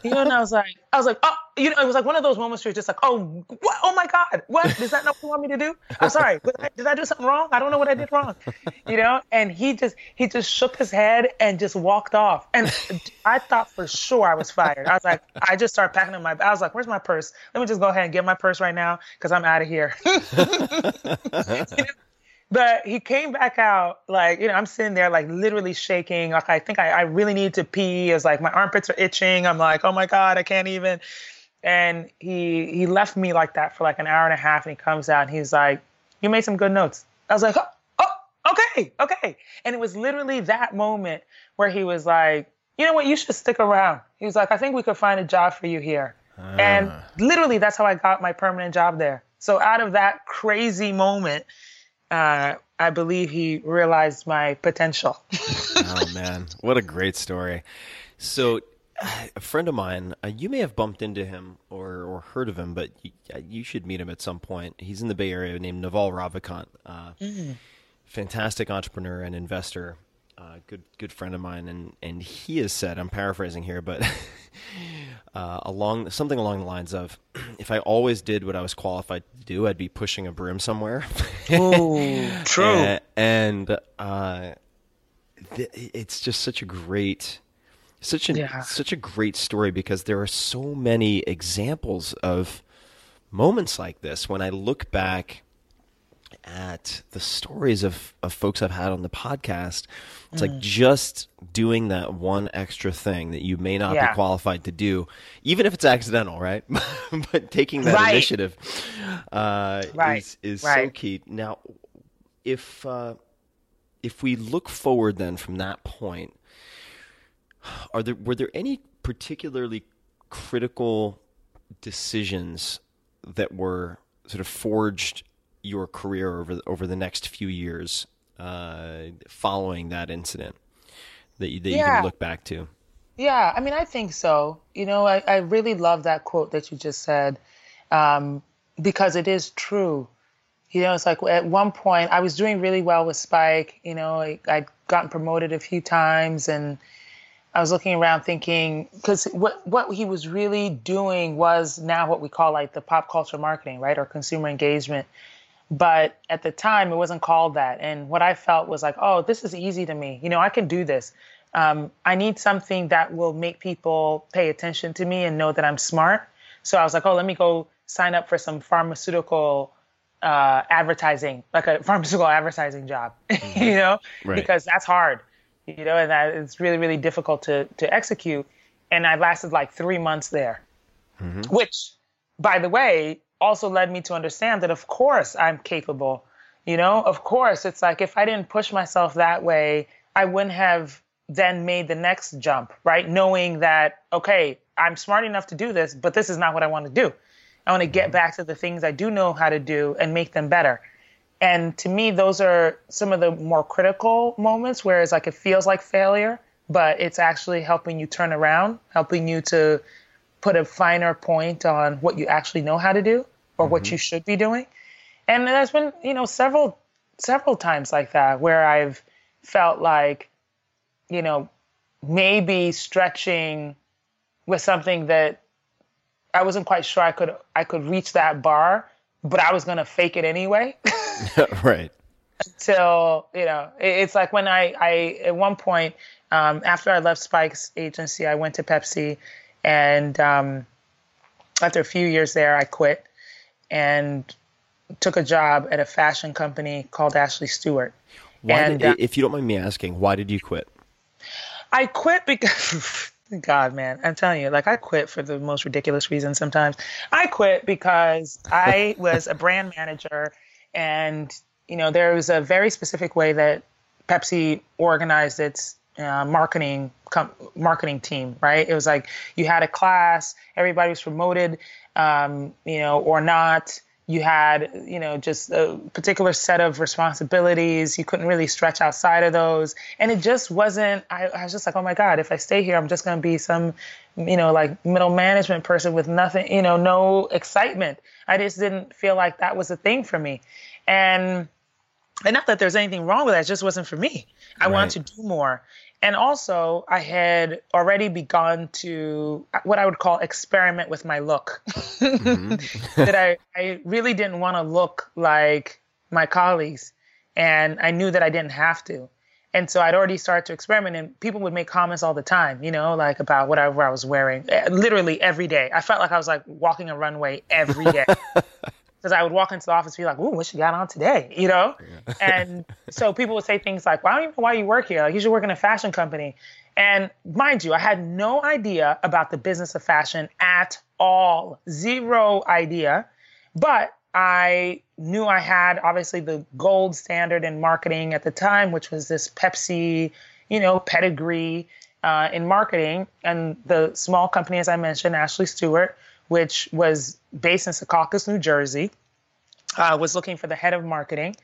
You know, and I was like, I was like, oh, you know, it was like one of those moments where you're just like, oh, what? Oh my God, what? Is that not what you want me to do? I'm sorry, I, did I do something wrong? I don't know what I did wrong, you know. And he just, he just shook his head and just walked off. And I thought for sure I was fired. I was like, I just started packing up my, I was like, where's my purse? Let me just go ahead and get my purse right now because I'm out of here. But he came back out like, you know, I'm sitting there like literally shaking. Like I think I, I really need to pee. It's like my armpits are itching. I'm like, oh my God, I can't even. And he he left me like that for like an hour and a half and he comes out and he's like, You made some good notes. I was like, oh, oh okay, okay. And it was literally that moment where he was like, you know what, you should stick around. He was like, I think we could find a job for you here. And ah. literally, that's how I got my permanent job there. So out of that crazy moment, uh, I believe he realized my potential. oh man, what a great story! So, a friend of mine, uh, you may have bumped into him or, or heard of him, but you, uh, you should meet him at some point. He's in the Bay Area, named Naval Ravikant. Uh, Fantastic entrepreneur and investor. Uh, good good friend of mine, and and he has said, I'm paraphrasing here, but uh, along something along the lines of, if I always did what I was qualified to do, I'd be pushing a broom somewhere. Ooh, true. and, and uh, th- it's just such a great such a Yeah. such a great story because there are so many examples of moments like this when I look back at the stories of, of folks I've had on the podcast. It's Mm. like just doing that one extra thing that you may not Yeah. be qualified to do, even if it's accidental, right? but taking that Right. initiative uh, Right. is, is so key. Now, if uh, if we look forward then from that point, are there were there any particularly critical decisions that were sort of forged your career over over the next few years uh, following that incident that you, that you Yeah. can look back to? Yeah, I mean, I think so. You know, I, I really love that quote that you just said um, because it is true. You know, it's like at one point I was doing really well with Spike. You know, I, I'd gotten promoted a few times and I was looking around thinking, because what, what he was really doing was now what we call like the pop culture marketing, right? Or consumer engagement. But at the time, it wasn't called that. And what I felt was like, oh, this is easy to me. You know, I can do this. Um, I need something that will make people pay attention to me and know that I'm smart. So I was like, oh, let me go sign up for some pharmaceutical uh, advertising, like a pharmaceutical advertising job, you know, Right. because that's hard, you know, and that it's really, really difficult to, to execute. And I lasted like three months there, which, by the way, also led me to understand that, of course, I'm capable. You know, of course, it's like if I didn't push myself that way, I wouldn't have then made the next jump, right? Knowing that, okay, I'm smart enough to do this, but this is not what I want to do. I want to get mm-hmm. back to the things I do know how to do and make them better. And to me, those are some of the more critical moments where it's like it feels like failure, but it's actually helping you turn around, helping you to put a finer point on what you actually know how to do or what you should be doing. And there's been, you know, several several times like that where I've felt like, you know, maybe stretching with something that I wasn't quite sure I could I could reach that bar, but I was gonna fake it anyway. right. Until you know, it's like when I I at one point um, after I left Spike's agency, I went to Pepsi, and um, after a few years there, I quit and took a job at a fashion company called Ashley Stewart. Why And, did, uh, if you don't mind me asking, why did you quit? I quit because God, man, I'm telling you, like I quit for the most ridiculous reasons sometimes. I quit because I was a brand manager and you know, there was a very specific way that Pepsi organized its uh, marketing com- marketing team, right? It was like you had a class, everybody was promoted, um, you know, or not. You had, you know, just a particular set of responsibilities. You couldn't really stretch outside of those, and it just wasn't. I, I was just like, oh my god, if I stay here, I'm just going to be some, you know, like middle management person with nothing, you know, no excitement. I just didn't feel like that was a thing for me, and and not that there's anything wrong with that, it just wasn't for me. I wanted to do more. And also, I had already begun to what I would call experiment with my look. that I, I really didn't want to look like my colleagues. And I knew that I didn't have to. And so I'd already started to experiment, and people would make comments all the time, you know, like about whatever I was wearing, eh, literally every day. I felt like I was like walking a runway every day because I would walk into the office and be like, "Ooh, what you got on today?" You know, and so people would say things like, "Well, I don't even know why you work here. Like, you should work in a fashion company." And mind you, I had no idea about the business of fashion at all, zero idea. But I knew I had obviously the gold standard in marketing at the time, which was this Pepsi, you know, pedigree uh, in marketing. And the small company, as I mentioned, Ashley Stewart, which was based in Secaucus, New Jersey, uh, was looking for the head of marketing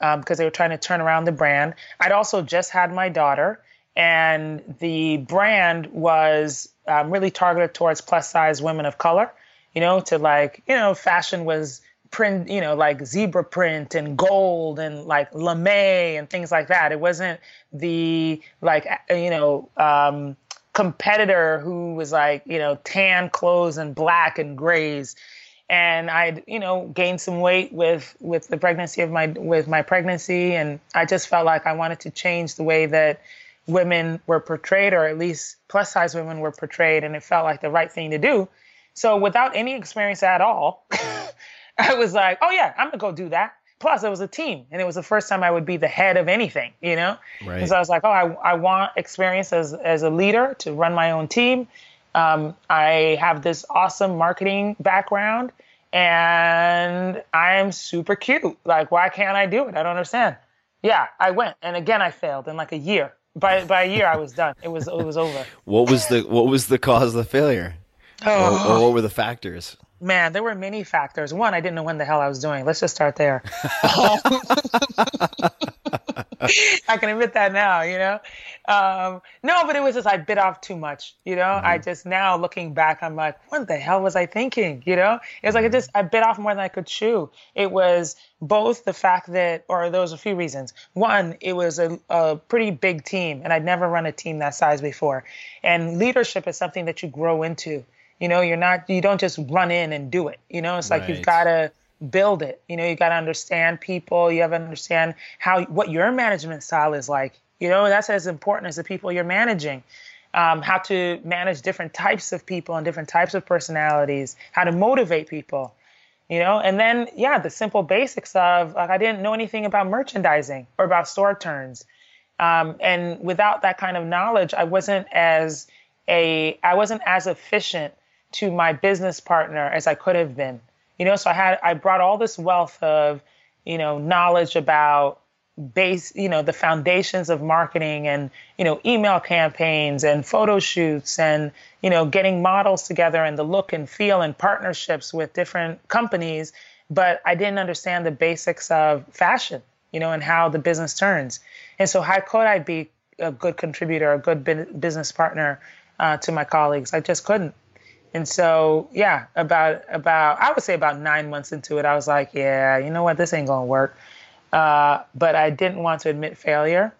um, because they were trying to turn around the brand. I'd also just had my daughter, and the brand was um, really targeted towards plus size women of color. You know, to like, you know, fashion was print, you know, like zebra print and gold and like lame and things like that. It wasn't the like, you know, um, competitor who was like, you know, tan clothes and black and grays. And I'd, you know, gained some weight with with the pregnancy of my with my pregnancy, and I just felt like I wanted to change the way that women were portrayed, or at least plus size women were portrayed, and it felt like the right thing to do. So without any experience at all, I was like, oh yeah, I'm gonna go do that. Plus, it was a team, and it was the first time I would be the head of anything, you know. Right. And so I was like, oh, I, I want experience as as a leader to run my own team. Um, I have this awesome marketing background, and I am super cute. Like, why can't I do it? I don't understand. Yeah, I went, and again, I failed in like a year. By by a year, I was done. It was it was over. What was the what was the cause of the failure? Oh. Or, or what were the factors? Man, there were many factors. One, I didn't know when the hell I was doing. Let's just start there. I can admit that now, you know. Um, no, but it was just I bit off too much, you know. I just now looking back, I'm like, what the hell was I thinking? You know, it was like it just I bit off more than I could chew. It was both the fact that, or there was a few reasons. One, it was a, a pretty big team, and I'd never run a team that size before. And leadership is something that you grow into. You know, you're not you don't just run in and do it. You know, it's like you've got to build it. You know, you got to understand people. You have to understand how what your management style is like. You know, that's as important as the people you're managing. Um, how to manage different types of people and different types of personalities. How to motivate people. You know, and then yeah, the simple basics of like I didn't know anything about merchandising or about store turns. Um, and without that kind of knowledge, I wasn't as a I wasn't as efficient to my business partner as I could have been. You know, so I had I brought all this wealth of, you know, knowledge about base, you know, the foundations of marketing and, you know, email campaigns and photo shoots and, you know, getting models together and the look and feel and partnerships with different companies, but I didn't understand the basics of fashion, you know, and how the business turns. And so how could I be a good contributor, a good business partner uh, to my colleagues? I just couldn't. And so, yeah, about about I would say about nine months into it, I was like, yeah, you know what, this ain't gonna work. Uh, but I didn't want to admit failure,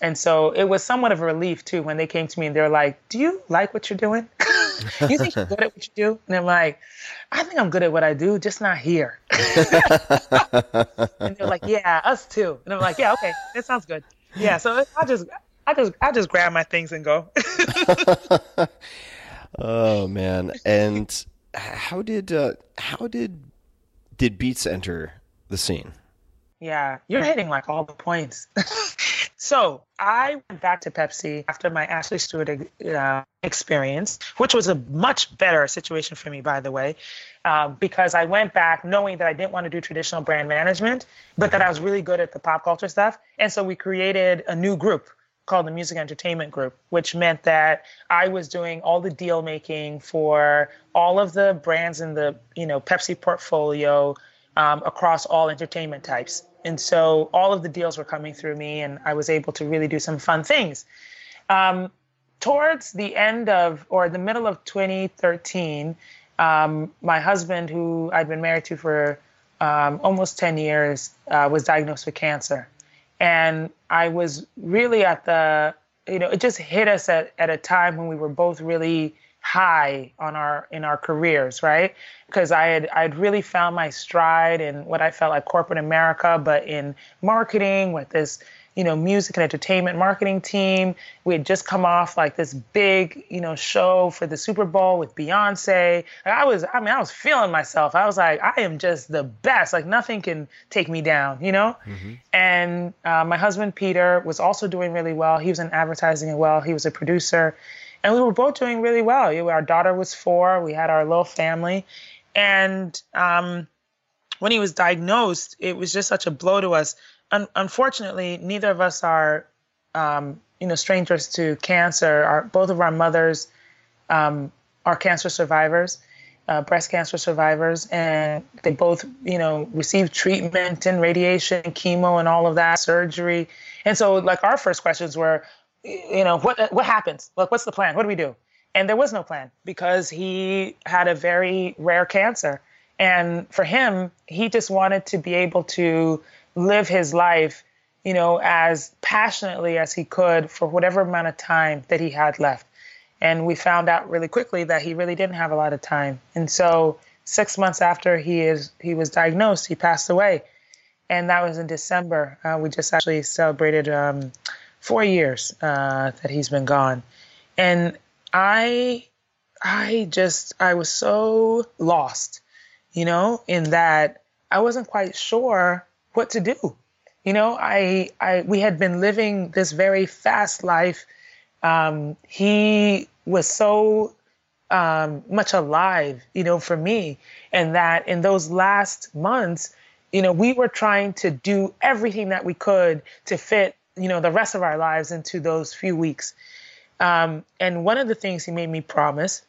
and so it was somewhat of a relief too when they came to me and they're like, "Do you like what you're doing? you think you're good at what you do?" And I'm like, "I think I'm good at what I do, just not here." and they're like, "Yeah, us too." And I'm like, "Yeah, okay, that sounds good." Yeah, so I just I just I just grab my things and go. Oh man! And how did uh, how did did Beats enter the scene? Yeah, you're hitting like all the points. so I went back to Pepsi after my Ashley Stewart uh, experience, which was a much better situation for me, by the way, uh, because I went back knowing that I didn't want to do traditional brand management, but that I was really good at the pop culture stuff. And so we created a new group called the Music Entertainment Group, which meant that I was doing all the deal making for all of the brands in the you know Pepsi portfolio um, across all entertainment types. And so all of the deals were coming through me, and I was able to really do some fun things. Um, towards the end of, or the middle of 2013, um, my husband, who I'd been married to for um, almost 10 years, uh, was diagnosed with cancer. And I was really at the, you know, it just hit us at, at a time when we were both really high on our in our careers, right? Because I had I'd really found my stride in what I felt like corporate America, but in marketing with this, you know, music and entertainment marketing team. We had just come off like this big, you know, show for the Super Bowl with Beyonce. Like, I was, I mean, I was feeling myself. I was like, I am just the best. Like nothing can take me down, you know. And uh, my husband Peter was also doing really well. He was in advertising as well. He was a producer, and we were both doing really well. Our daughter was four. We had our little family, and um, when he was diagnosed, it was just such a blow to us. Un- unfortunately, neither of us are, um, you know, strangers to cancer. Our both of our mothers um, are cancer survivors, uh, breast cancer survivors, and they both, you know, received treatment and radiation, chemo, and all of that, surgery. And so, like, our first questions were, you know, what what happens? Like, what's the plan? What do we do? And there was no plan because he had a very rare cancer. And for him, he just wanted to be able to live his life, you know, as passionately as he could for whatever amount of time that he had left. And we found out really quickly that he really didn't have a lot of time. And so six months after he is he was diagnosed, he passed away. And that was in December. Uh, we just actually celebrated um, four years uh, that he's been gone. And I I just I was so lost, you know, in that I wasn't quite sure what to do. You know, I I we had been living this very fast life. Um, he was so um, much alive, you know, for me, and that in those last months, you know, we were trying to do everything that we could to fit, you know, the rest of our lives into those few weeks. Um, and one of the things he made me promise,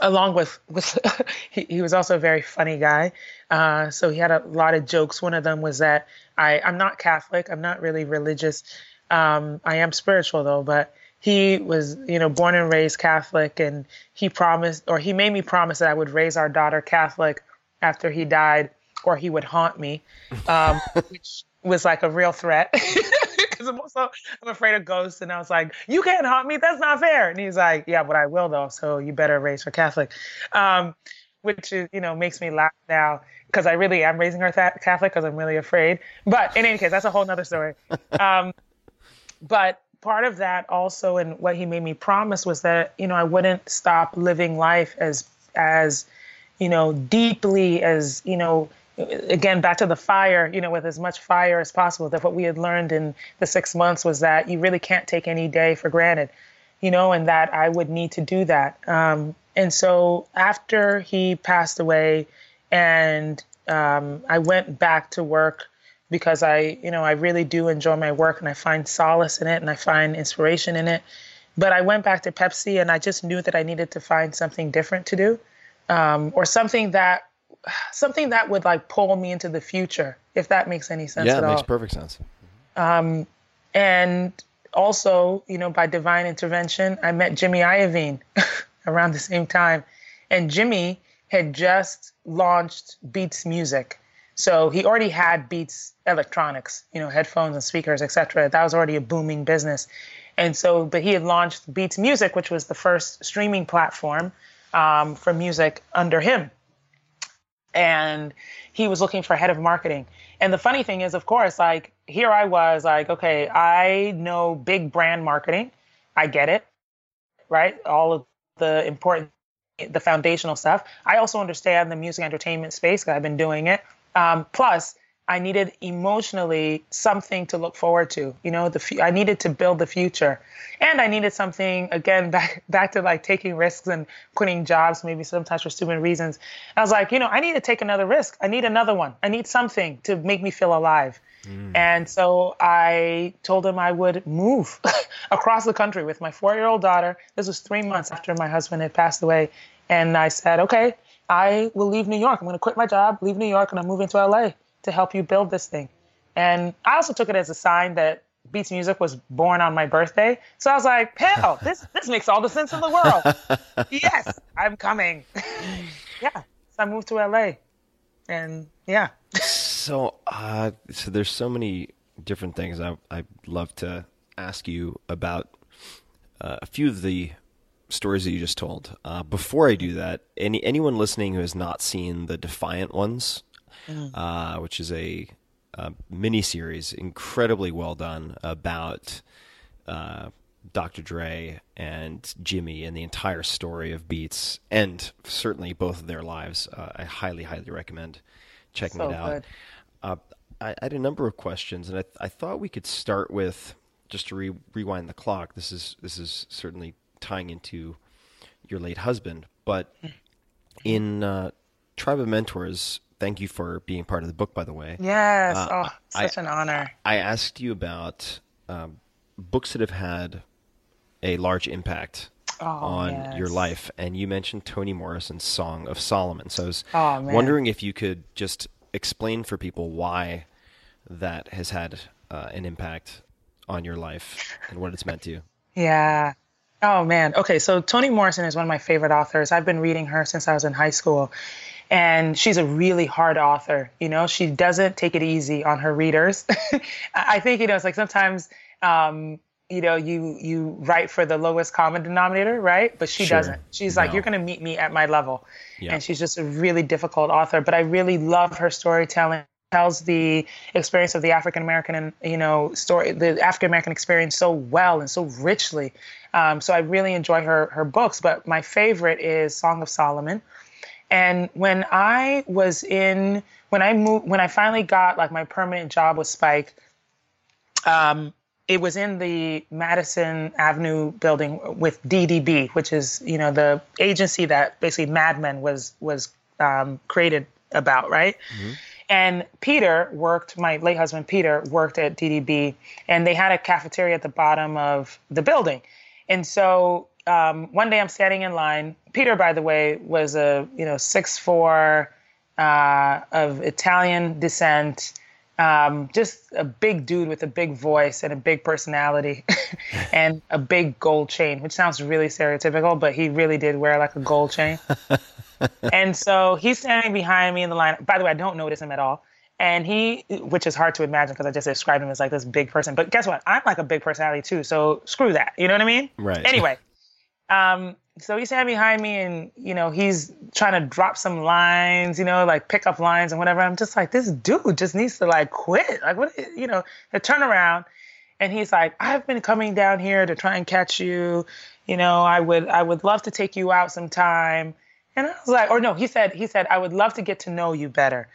along with with he, he was also a very funny guy. Uh, so he had a lot of jokes. One of them was that I I'm not Catholic. I'm not really religious. Um, I am spiritual though, but he was you know born and raised Catholic, and he promised or he made me promise that I would raise our daughter Catholic after he died, or he would haunt me, um, which was like a real threat. because I'm also I'm afraid of ghosts, and I was like, "You can't haunt me. That's not fair." And he's like, "Yeah, but I will though. So you better raise her Catholic," um, which is you know makes me laugh now because I really am raising her th- Catholic because I'm really afraid. But in any case, that's a whole nother story. Um, but part of that also, and what he made me promise was that you know I wouldn't stop living life as as you know deeply as you know again back to the fire you know with as much fire as possible that what we had learned in the six months was that you really can't take any day for granted you know and that i would need to do that um, and so after he passed away and um, i went back to work because i you know i really do enjoy my work and i find solace in it and i find inspiration in it but i went back to pepsi and i just knew that i needed to find something different to do um, or something that something that would like pull me into the future, if that makes any sense yeah, at it all. makes perfect sense. Um, and also, you know, by divine intervention, I met Jimmy Iovine around the same time, and Jimmy had just launched Beats Music. So he already had Beats Electronics, you know, headphones and speakers, etc. That was already a booming business. And so, but he had launched Beats Music, which was the first streaming platform um, for music under him and he was looking for head of marketing. And the funny thing is, of course, like here I was like, okay, I know big brand marketing. I get it, right? All of the important, the foundational stuff. I also understand the music entertainment space because I've been doing it. Um, plus, I needed emotionally something to look forward to. You know, the I needed to build the future, and I needed something again back back to like taking risks and quitting jobs, maybe sometimes for stupid reasons. I was like, you know, I need to take another risk. I need another one. I need something to make me feel alive. Mm. And so I told him I would move across the country with my four-year-old daughter. This was three months after my husband had passed away, and I said, okay, I will leave New York. I'm going to quit my job, leave New York, and I'm moving to LA to help you build this thing. And I also took it as a sign that Beats Music was born on my birthday. So I was like, hell, this this makes all the sense in the world. yes, I'm coming. yeah. So I moved to LA. And yeah. So, uh, so there's so many different things I I'd love to ask you about uh, a few of the stories that you just told. Uh, before I do that, any anyone listening who has not seen the Defiant Ones, uh, which is a, a mini series, incredibly well done about uh, Dr. Dre and Jimmy and the entire story of Beats, and certainly both of their lives. Uh, I highly, highly recommend checking So it out. Uh, I, I had a number of questions, and I, I thought we could start with just to re- rewind the clock. This is this is certainly tying into your late husband, but in uh, Tribe of Mentors, thank you for being part of the book, by the way. Yes. Uh, oh, I- such an honor. I asked you about um, books that have had a large impact Oh, on your life, and you mentioned Toni Morrison's Song of Solomon. So I was Oh, wondering if you could just explain for people why that has had uh, an impact on your life and what it's meant to you. Yeah. Oh man. Okay, so Toni Morrison is one of my favorite authors. I've been reading her since I was in high school. And she's a really hard author. You know, she doesn't take it easy on her readers. I think, you know, it's like sometimes um, you know, you you write for the lowest common denominator, right? But she Sure. doesn't. She's like, you're gonna meet me at my level. Yeah. And she's just a really difficult author. But I really love her storytelling tells the experience of the African American and you know story the African American experience so well and so richly. Um, so I really enjoy her her books. But my favorite is Song of Solomon. And when I was in when I moved when I finally got like my permanent job with Spike, um, it was in the Madison Avenue building with DDB, which is you know the agency that basically Mad Men was was um, created about, right? And Peter worked, my late husband Peter worked at DDB, and they had a cafeteria at the bottom of the building. And so um, one day I'm standing in line. Peter, by the way, was a you know six four uh, of Italian descent, um, just a big dude with a big voice and a big personality, and a big gold chain, which sounds really stereotypical, but he really did wear like a gold chain. and so he's standing behind me in the line. By the way, I don't notice him at all. And he, which is hard to imagine because I just described him as like this big person. But guess what? I'm like a big personality too. So screw that. You know what I mean? Right. Anyway, um, so he's standing behind me and, you know, he's trying to drop some lines, you know, like pick up lines and whatever. I'm just like, this dude just needs to like quit. Like, what, you know, turn around. And he's like, I've been coming down here to try and catch you. You know, I would, I would love to take you out sometime. And I was like, or no, he said, he said, I would love to get to know you better.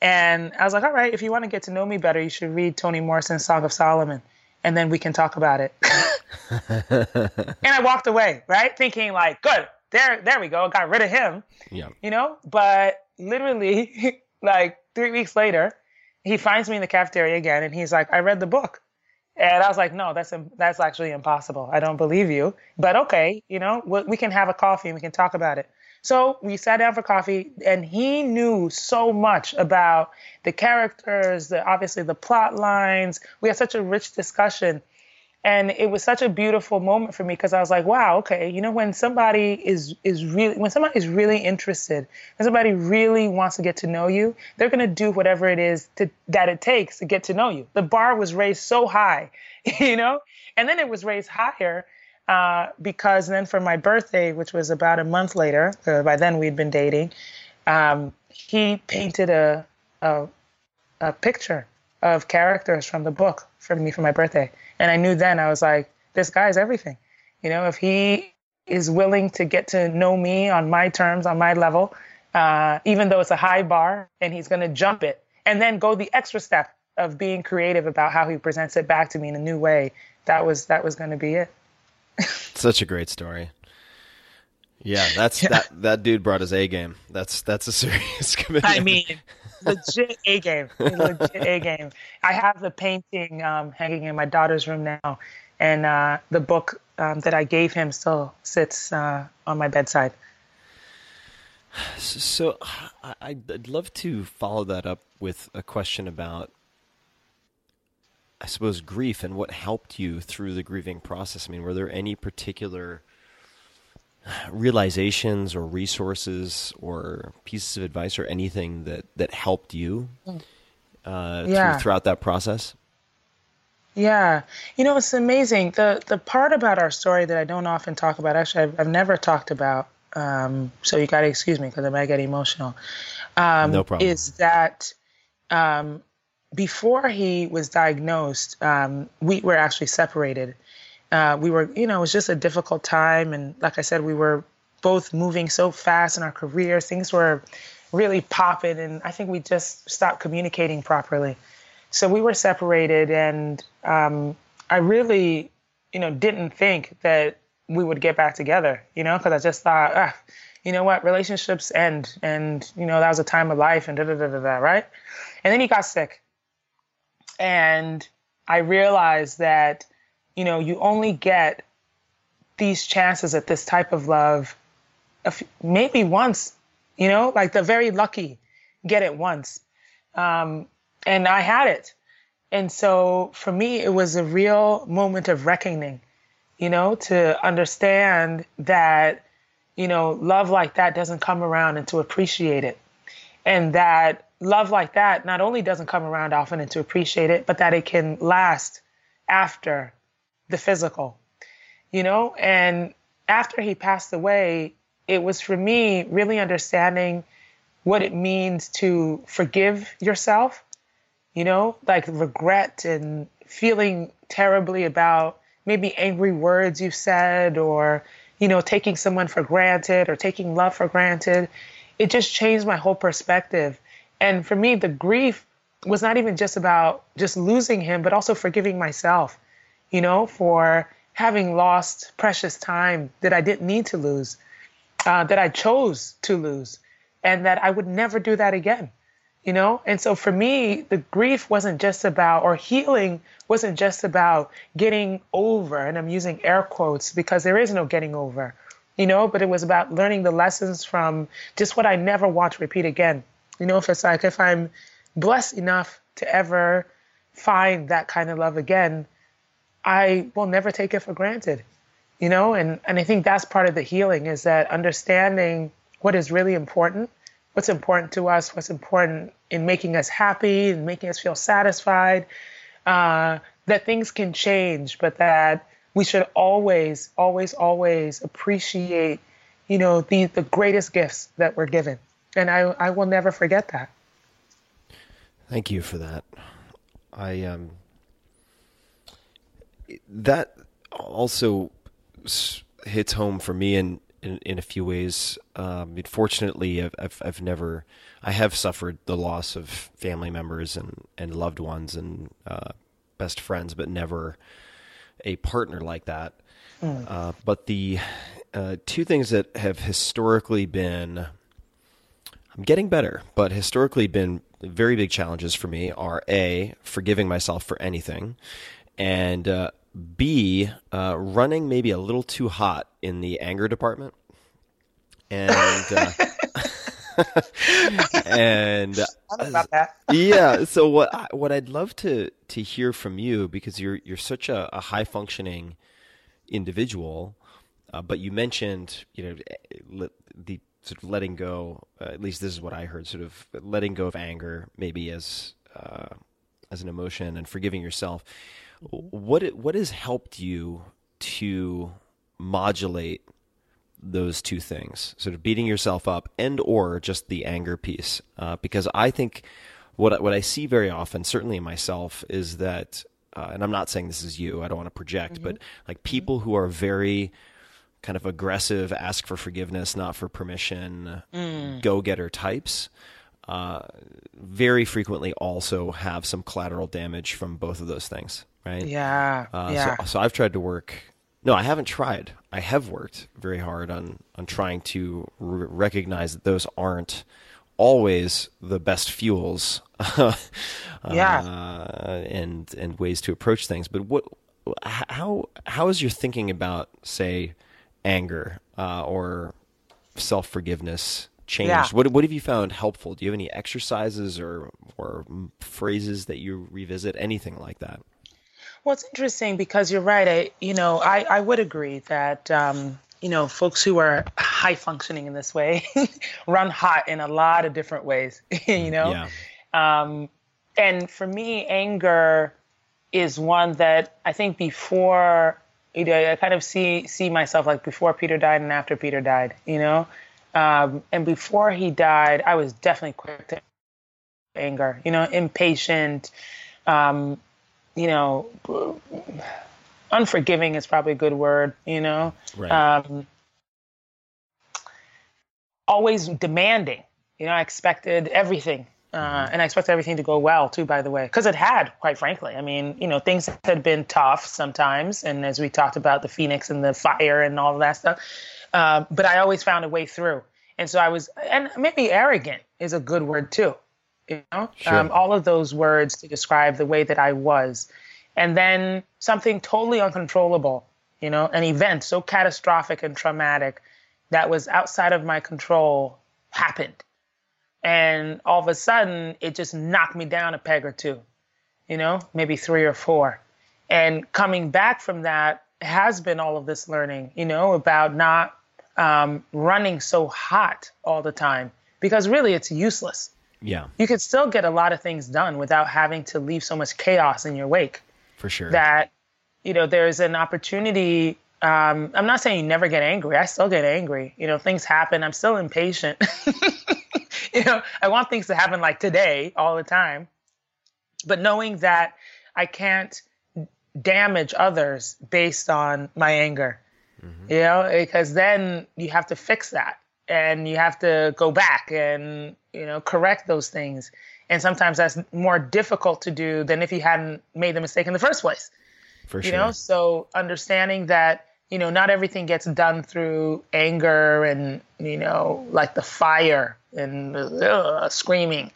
And I was like, all right, if you want to get to know me better, you should read Toni Morrison's Song of Solomon, and then we can talk about it. and I walked away, right, thinking like, good, there, there we go, got rid of him, Yeah. you know. But literally, like three weeks later, he finds me in the cafeteria again, and he's like, I read the book. And I was like, no, that's that's actually impossible. I don't believe you. But okay, you know, we, we can have a coffee and we can talk about it. So we sat down for coffee, and he knew so much about the characters, the obviously the plot lines. We had such a rich discussion, and it was such a beautiful moment for me because I was like, wow, okay, you know, when somebody is is really when somebody is really interested, when somebody really wants to get to know you, they're gonna do whatever it is to, that it takes to get to know you. The bar was raised so high, you know, and then it was raised higher uh, because then for my birthday, which was about a month later, uh, by then we'd been dating, um, he painted a, a a picture of characters from the book for me for my birthday, and I knew then I was like, this guy's everything, you know. If he is willing to get to know me on my terms, on my level, uh, even though it's a high bar, and he's going to jump it, and then go the extra step of being creative about how he presents it back to me in a new way. That was that was going to be it. Such a great story. Yeah, that's that that dude brought his A game. That's that's a serious commitment. I mean, legit A game, legit A game. I have the painting um, hanging in my daughter's room now, and uh, the book um, that I gave him still sits uh, on my bedside. So I'd love to follow that up with a question about, I suppose, grief and what helped you through the grieving process. I mean, were there any particular realizations or resources or pieces of advice or anything that, that helped you uh, Yeah. through, throughout that process? Yeah, you know it's amazing. the The part about our story that I don't often talk about, actually, I've, I've never talked about. Um, so you got to excuse me because I might get emotional. Um, No problem. Is that um, before he was diagnosed, um, we were actually separated. Uh, we were, you know, it was just a difficult time, and like I said, we were both moving so fast in our careers. Things were really popping, and I think we just stopped communicating properly. So we were separated. And um, i really you know didn't think that we would get back together you know because i just thought ah, you know what, relationships end, and you know that was a time of life, and da da da da da, right? And then he got sick, and I realized that, you know, you only get these chances at this type of love, maybe once, you know, like the very lucky get it once, um, and I had it, and so for me, it was a real moment of reckoning, you know, to understand that, you know, love like that doesn't come around and to appreciate it. And that love like that not only doesn't come around often and to appreciate it, but that it can last after the physical, you know? And after he passed away, it was for me really understanding what it means to forgive yourself you know, like regret and feeling terribly about maybe angry words you've said or, you know, taking someone for granted or taking love for granted. It just changed my whole perspective. And for me, the grief was not even just about just losing him, but also forgiving myself, you know, for having lost precious time that I didn't need to lose, uh, that I chose to lose, and that I would never do that again you know? And so for me, the grief wasn't just about, or healing wasn't just about getting over, and I'm using air quotes because there is no getting over, you know, but it was about learning the lessons from just what I never want to repeat again. You know, if it's like, if I'm blessed enough to ever find that kind of love again, I will never take it for granted, you know? And, and I think that's part of the healing is that understanding what is really important what's important to us, what's important in making us happy and making us feel satisfied, uh, that things can change, but that we should always, always, always appreciate, you know, the, the greatest gifts that we're given. And I, I will never forget that. Thank you for that. I, um, that also hits home for me and in, in a few ways. Um, fortunately, I've, I've, I've never, I have suffered the loss of family members and, and loved ones and uh, best friends, but never a partner like that. Mm. Uh, but the uh, two things that have historically been, I'm getting better, but historically been very big challenges for me are A, forgiving myself for anything, and uh, B, uh, running maybe a little too hot in the anger department. And uh, and that. yeah, so what I, what I'd love to to hear from you because you're you're such a, a high functioning individual, uh, but you mentioned you know the sort of letting go. Uh, at least this is what I heard. Sort of letting go of anger, maybe as uh, as an emotion, and forgiving yourself what what has helped you to modulate those two things, sort of beating yourself up and or just the anger piece? Uh, because I think what what I see very often, certainly in myself, is that, uh, and I'm not saying this is you. I don't want to project, mm-hmm. but like people who are very kind of aggressive, ask for forgiveness, not for permission, mm. go getter types. Uh, very frequently also have some collateral damage from both of those things right? Yeah. Uh, yeah. So, so I've tried to work. No, I haven't tried. I have worked very hard on on trying to r- recognize that those aren't always the best fuels. yeah. Uh, and and ways to approach things. But what how how is your thinking about say anger uh, or self forgiveness changed? Yeah. What what have you found helpful? Do you have any exercises or or phrases that you revisit? Anything like that? Well, it's interesting because you're right. I, you know, I, I would agree that, um, you know, folks who are high functioning in this way run hot in a lot of different ways, you know? Yeah. Um, and for me, anger is one that I think before, you know, I kind of see, see myself like before Peter died and after Peter died, you know? Um, and before he died, I was definitely quick to anger, you know, impatient, um, you know, unforgiving is probably a good word, you know. Right. Um, always demanding. You know, I expected everything. Uh, mm-hmm. and I expected everything to go well too, by the way, because it had, quite frankly. I mean, you know, things had been tough sometimes, and as we talked about the phoenix and the fire and all of that stuff, uh, but I always found a way through. And so I was, and maybe arrogant is a good word too. You know, Sure. um, all of those words to describe the way that I was. And then something totally uncontrollable, you know, an event so catastrophic and traumatic that was outside of my control happened. And all of a sudden, it just knocked me down a peg or two, you know, maybe three or four. And coming back from that has been all of this learning, you know, about not um, running so hot all the time because really it's useless. Yeah, You could still get a lot of things done without having to leave so much chaos in your wake for sure. that you know there's an opportunity um, i'm not saying you never get angry i still get angry you know things happen i'm still impatient you know i want things to happen like today all the time. But knowing that i can't damage others based on my anger. Mm-hmm. You know because then you have to fix that and you have to go back and you know correct those things. And sometimes that's more difficult to do than if you hadn't made the mistake in the first place. For sure. you know so understanding that you know not everything gets done through anger and you know like the fire and uh, screaming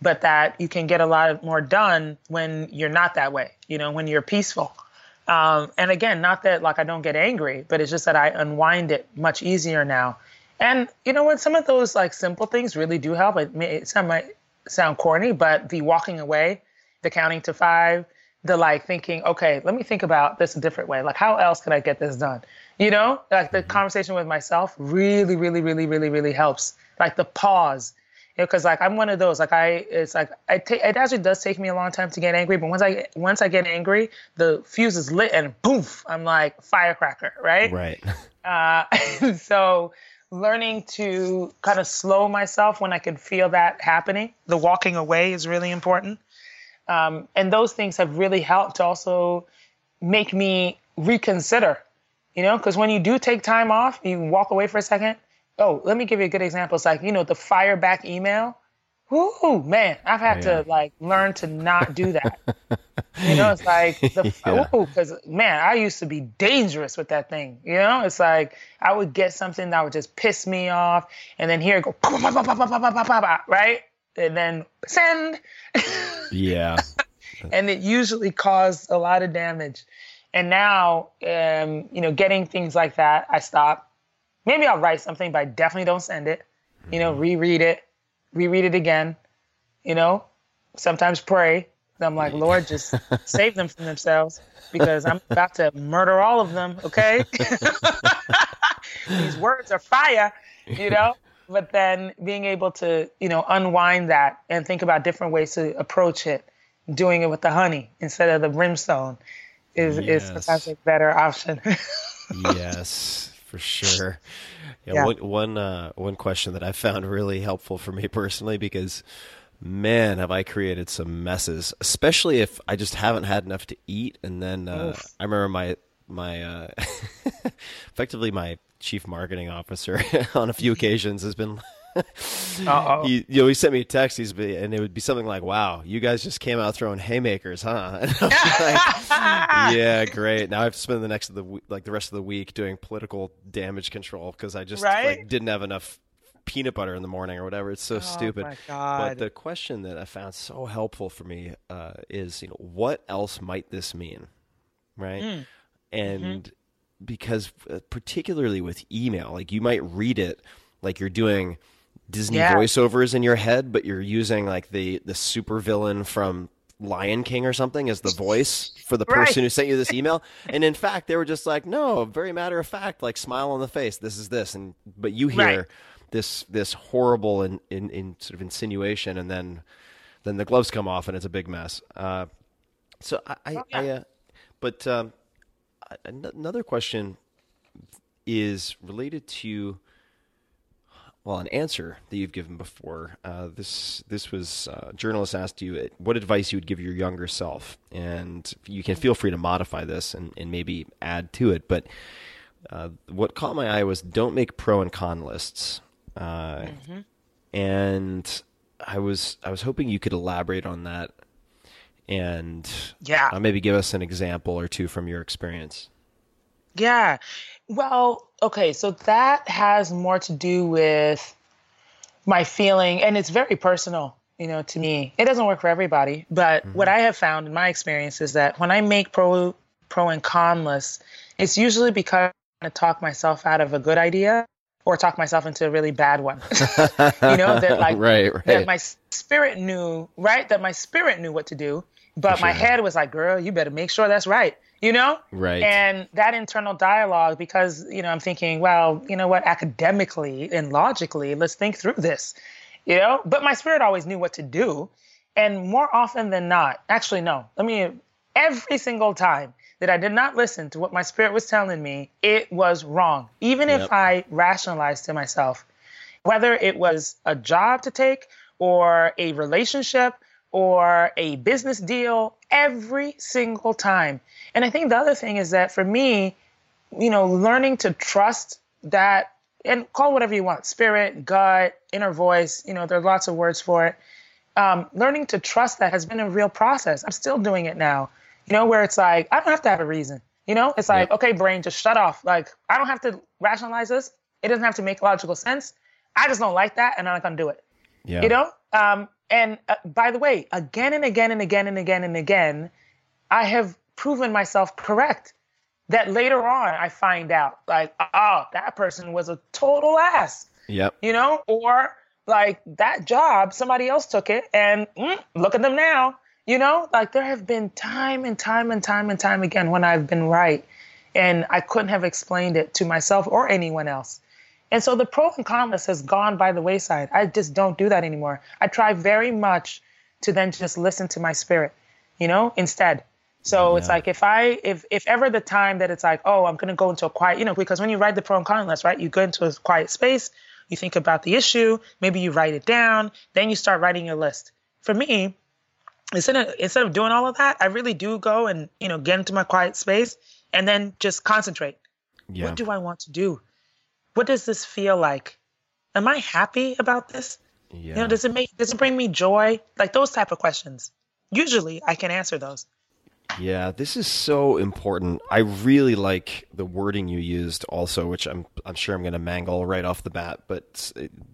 but that you can get a lot more done when you're not that way you know when you're peaceful um, and again not that like i don't get angry but it's just that i unwind it much easier now and you know what some of those like simple things really do help it may it sound might sound corny but the walking away the counting to five the like thinking, okay, let me think about this a different way. Like, how else can I get this done? You know, like the conversation with myself really, really, really, really, really helps. Like the pause, because like I'm one of those. Like I, it's like I take. It actually does take me a long time to get angry, but once I once I get angry, the fuse is lit and poof, I'm like firecracker, right? right. Uh, so learning to kind of slow myself when I can feel that happening. The walking away is really important. Um, and those things have really helped to also make me reconsider, you know, because when you do take time off, you walk away for a second. Oh, let me give you a good example. It's like, you know, the fire back email. Ooh, man, I've had yeah. to like learn to not do that. you know, it's like the because man, I used to be dangerous with that thing. You know, it's like I would get something that would just piss me off, and then here go right, and then send. yeah, and it usually caused a lot of damage. And now, um, you know, getting things like that, I stop Maybe I'll write something, but I definitely don't send it. You know, mm-hmm. reread it, reread it again. You know, sometimes pray. And I'm like, Lord, just save them from themselves because I'm about to murder all of them. Okay, these words are fire. You know. But then being able to, you know, unwind that and think about different ways to approach it, doing it with the honey instead of the brimstone, is is Yes. sometimes a better option. yes, for sure. Yeah, Yeah. One one uh, one question that I found really helpful for me personally because man, have I created some messes, especially if I just haven't had enough to eat. And then uh, I remember my my uh, effectively my chief marketing officer on a few occasions has been. He, you know, he sent me a text, he's and it would be something like, "Wow, you guys just came out throwing haymakers, huh?" Like, yeah, great. Now I have to spend the next of the like the rest of the week doing political damage control because I just Right? like didn't have enough peanut butter in the morning or whatever. It's so stupid. Oh my God. But the question that I found so helpful for me uh, is, you know, what else might this mean, right? Hmm. And Mm-hmm. because uh, particularly with email, like you might read it like you're doing Disney Yeah. voiceovers in your head, but you're using like the the super villain from Lion King or something as the voice for the person Right. who sent you this email. And in fact, they were just like, no, very matter of fact, like smile on the face. This is this, and but you hear Right. this this horrible in, in, in sort of insinuation, and then then the gloves come off, and it's a big mess. Uh, so I, I, I uh, but um, another question is related to well, an answer that you've given before. Uh, this this was uh, journalist asked you uh, what advice you would give your younger self, and you can feel free to modify this and, and maybe add to it. But uh, what caught my eye was don't make pro and con lists, uh, and I was I was hoping you could elaborate on that and Yeah. uh, maybe give us an example or two from your experience. Yeah. Well, okay, so that has more to do with my feeling, and it's very personal, you know, to me. It doesn't work for everybody, but Mm-hmm. what I have found in my experience is that when I make pro pro and con lists, it's usually because I'm trying to talk myself out of a good idea or talk myself into a really bad one. you know, that like Right, right. that my spirit knew, right? That my spirit knew what to do, but my head was like, girl, you better make sure that's right. You know? Right. And that internal dialogue, because, you know, I'm thinking, well, you know what, academically and logically, let's think through this. You know? But my spirit always knew what to do. And more often than not, actually, no, let me, every single time that I did not listen to what my spirit was telling me, it was wrong. Even Yep. if I rationalized to myself, whether it was a job to take or a relationship or a business deal, every single time. And I think the other thing is that for me, you know, learning to trust that and call whatever you want spirit, gut, inner voice, you know, there are lots of words for it. Um, learning to trust that has been a real process. I'm still doing it now, you know, where it's like, I don't have to have a reason. You know, it's like, Yep. okay, brain, just shut off. Like, I don't have to rationalize this. It doesn't have to make logical sense. I just don't like that, and I'm not gonna do it. Yeah. You know? Um, and uh, by the way, again and again and again and again and again, I have proven myself correct. That later on, I find out, like, oh, that person was a total ass, Yep. you know? Or like that job, somebody else took it, and mm, look at them now, you know? Like, there have been time and time and time and time again when I've been right, and I couldn't have explained it to myself or anyone else. And so the pro and con list has gone by the wayside. I just don't do that anymore. I try very much to then just listen to my spirit, you know, instead. So it's like if I if if ever the time that it's like, oh, I'm gonna go into a quiet, you know, because when you write the pro and con list, right, you go into a quiet space, you think about the issue, maybe you write it down, then you start writing your list. For me, instead of instead of doing all of that, I really do go and you know get into my quiet space and then just concentrate. Yeah. What do I want to do? What does this feel like? Am I happy about this? yeah. You know, does it make does it bring me joy? Like those type of questions. Usually I can answer those. Yeah, this is so important. I really like the wording you used, also, which I'm I'm sure I'm going to mangle right off the bat. But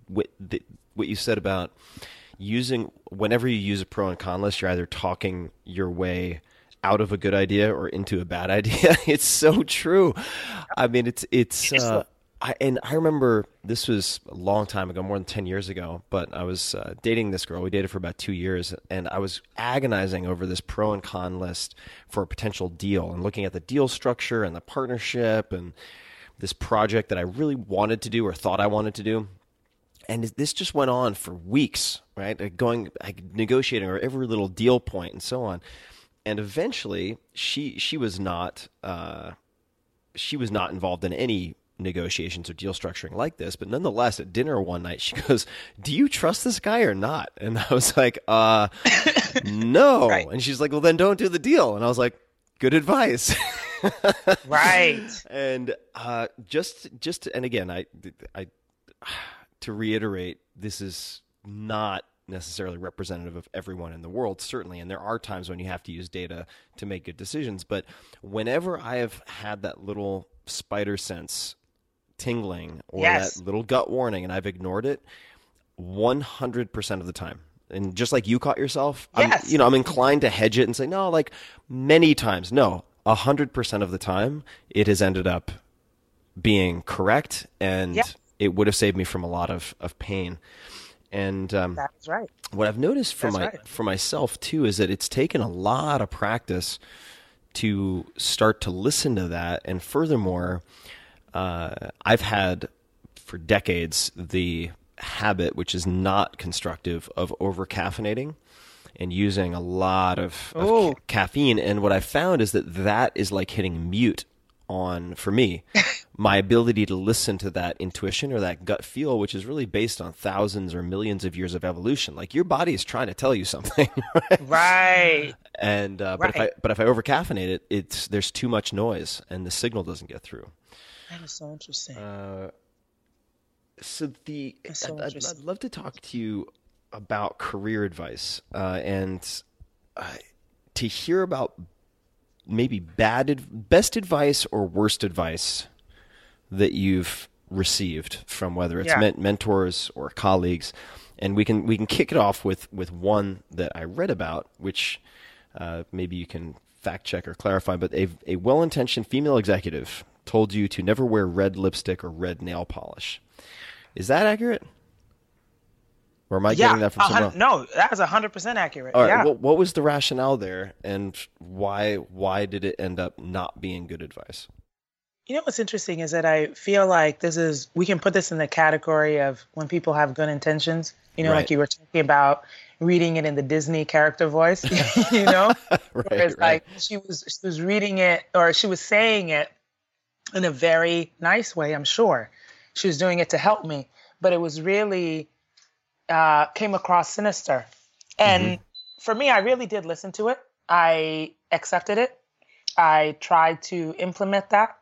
what the, what you said about using whenever you use a pro and con list, you're either talking your way out of a good idea or into a bad idea. it's so true. I mean, it's it's. Uh, I, and I remember this was a long time ago, more than 10 years ago, but I was uh, dating this girl. We dated for about two years, and I was agonizing over this pro and con list for a potential deal and looking at the deal structure and the partnership and this project that I really wanted to do or thought I wanted to do. And this just went on for weeks, right? Going, negotiating over every little deal point and so on. And eventually, she she was not uh, she was not involved in any negotiations or deal structuring like this but nonetheless at dinner one night she goes do you trust this guy or not and i was like uh no Right. and she's like well then don't do the deal and i was like good advice Right. and uh just just and again i i to reiterate this is not necessarily representative of everyone in the world certainly and there are times when you have to use data to make good decisions but whenever i have had that little spider sense tingling or Yes. that little gut warning and i've ignored it 100% of the time and just like you caught yourself Yes. I'm, you know i'm inclined to hedge it and say no like many times no 100% of the time it has ended up being correct and Yeah. it would have saved me from a lot of, of pain and um, That's right. what I've noticed for That's my right. for myself too is that it's taken a lot of practice to start to listen to that, and furthermore, uh, I've had for decades the habit, which is not constructive, of over caffeinating and using a lot of, of ca- caffeine. And what I found is that that is like hitting mute on for me my ability to listen to that intuition or that gut feel which is really based on thousands or millions of years of evolution like your body is trying to tell you something Right. right. and uh, but if i Right. but if i over caffeinate it it's there's too much noise and the signal doesn't get through That is so interesting. so the so I'd, I'd. Love to talk to you about career advice uh, and uh, to hear about maybe bad best advice or worst advice that you've received from whether it's Yeah. men- mentors or colleagues, and we can we can kick it off with with one that I read about, which uh, maybe you can fact check or clarify. But a a well intentioned female executive told you to never wear red lipstick or red nail polish. Is that accurate? Or am I yeah, getting that from someone? else? no, that is hundred percent accurate. All right. yeah. What, what was the rationale there, and why why did it end up not being good advice? You know what's interesting is that I feel like this is we can put this in the category of when people have good intentions. You know, Right. like you were talking about reading it in the Disney character voice. you know, Right, right. like she was she was reading it or she was saying it in a very nice way. I'm sure she was doing it to help me, but it was really uh, came across sinister. And for me, I really did listen to it. I accepted it. I tried to implement that.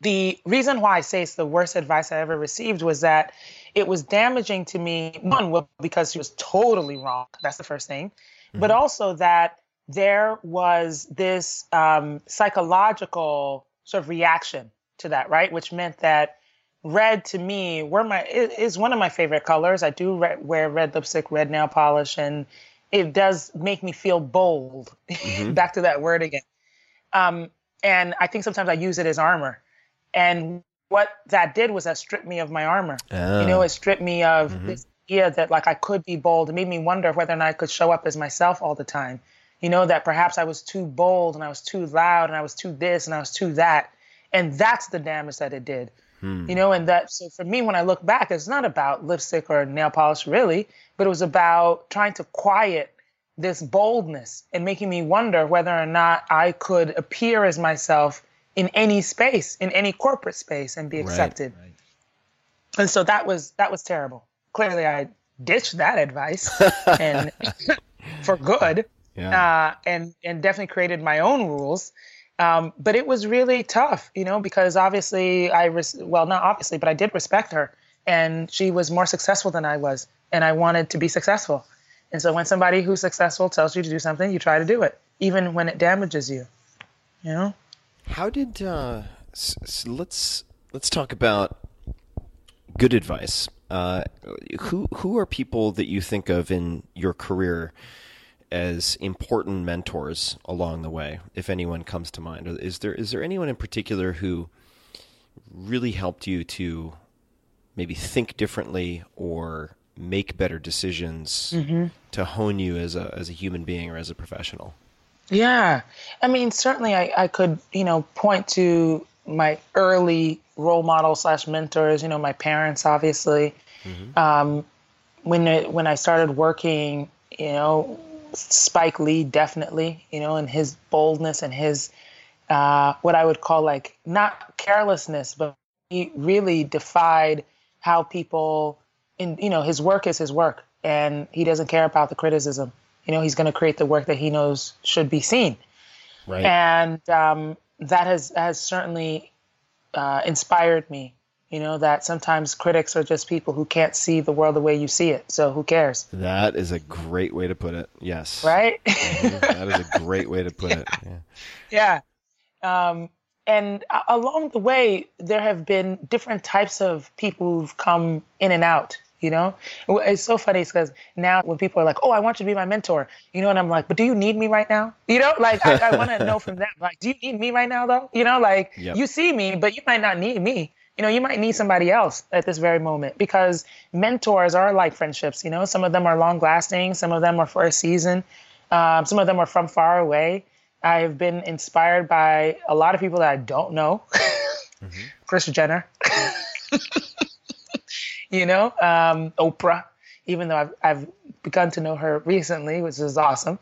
The reason why I say it's the worst advice I ever received was that it was damaging to me. One, well, because she was totally wrong. That's the first thing. But also that there was this um, psychological sort of reaction to that, right? Which meant that red to me were my is one of my favorite colors. I do re- wear red lipstick, red nail polish, and it does make me feel bold. Mm-hmm. Back to that word again. Um, and I think sometimes I use it as armor. And what that did was that stripped me of my armor. You know, ah. it stripped me of mm-hmm. this idea that like I could be bold. It made me wonder whether or not I could show up as myself all the time. You know, that perhaps I was too bold and I was too loud and I was too this and I was too that. And that's the damage that it did. Hmm. You know, and that so for me when I look back, it's not about lipstick or nail polish really, but it was about trying to quiet this boldness and making me wonder whether or not I could appear as myself in any space, in any corporate space, and be accepted. And so that was that was terrible. Clearly, I ditched that advice and for good, Yeah. uh, and and definitely created my own rules. Um, but it was really tough, you know, because obviously I res- well not obviously, but I did respect her, and she was more successful than I was, and I wanted to be successful. And so when somebody who's successful tells you to do something, you try to do it, even when it damages you. You know. How did uh, let's let's talk about good advice. Uh, who who are people that you think of in your career as important mentors along the way, if anyone comes to mind? Is there is there anyone in particular who really helped you to maybe think differently or make better decisions to hone you as a as a human being or as a professional? Yeah. I mean, certainly I, I could, you know, point to my early role model slash mentors, you know, my parents, obviously. Um, when, it, when I started working, you know, Spike Lee definitely, you know, and his boldness and his, uh, what I would call like, not carelessness, but he really defied how people, in, you know, his work is his work and he doesn't care about the criticism. You know, he's going to create the work that he knows should be seen Right. and um, that has has certainly uh, inspired me. You know that sometimes critics are just people who can't see the world the way you see it. So who cares, that is a great way to put it. Yes. right? that is a great way to put it. Yeah. yeah. Um, and along the way, there have been different types of people who've come in and out. You know, it's so funny because now when people are like, "Oh, I want you to be my mentor," you know, and I'm like, "But do you need me right now?" You know, like I, I want to know from them, like, "Do you need me right now, though?" You know, like Yep. you see me, but you might not need me. You know, you might need somebody else at this very moment because mentors are like friendships. You know, some of them are long lasting, some of them are for a season, um, some of them are from far away. I've been inspired by a lot of people that I don't know. Kris Jenner, you know, um, Oprah, even though I've, I've begun to know her recently, which is awesome.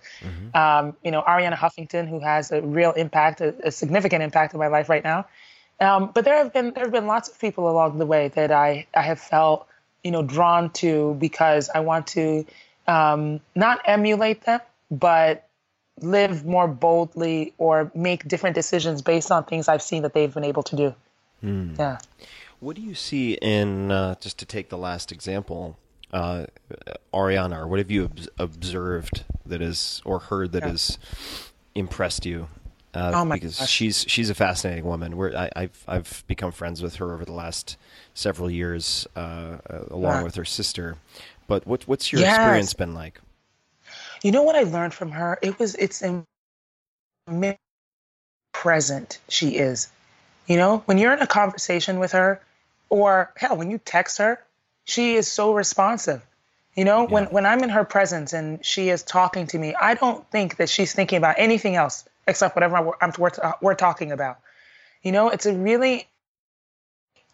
Um, you know, Arianna Huffington, who has a real impact, a, a significant impact in my life right now. Um, but there have been there have been lots of people along the way that I, I have felt you know drawn to because I want to um, not emulate them, but live more boldly or make different decisions based on things I've seen that they've been able to do. Yeah. What do you see in uh, just to take the last example, uh, Arianna? Or what have you obs- observed that is or heard that has impressed you Uh, Oh my because gosh. she's she's a fascinating woman. We're, I, I've I've become friends with her over the last several years, uh, uh, along Yeah. with her sister. But what what's your Yes. experience been like? You know what I learned from her? It was it's in present she is. You know, when you're in a conversation with her, or hell, when you text her, she is so responsive. You know, when when I'm in her presence and she is talking to me, I don't think that she's thinking about anything else except whatever I'm, we're, we're talking about. You know, it's a really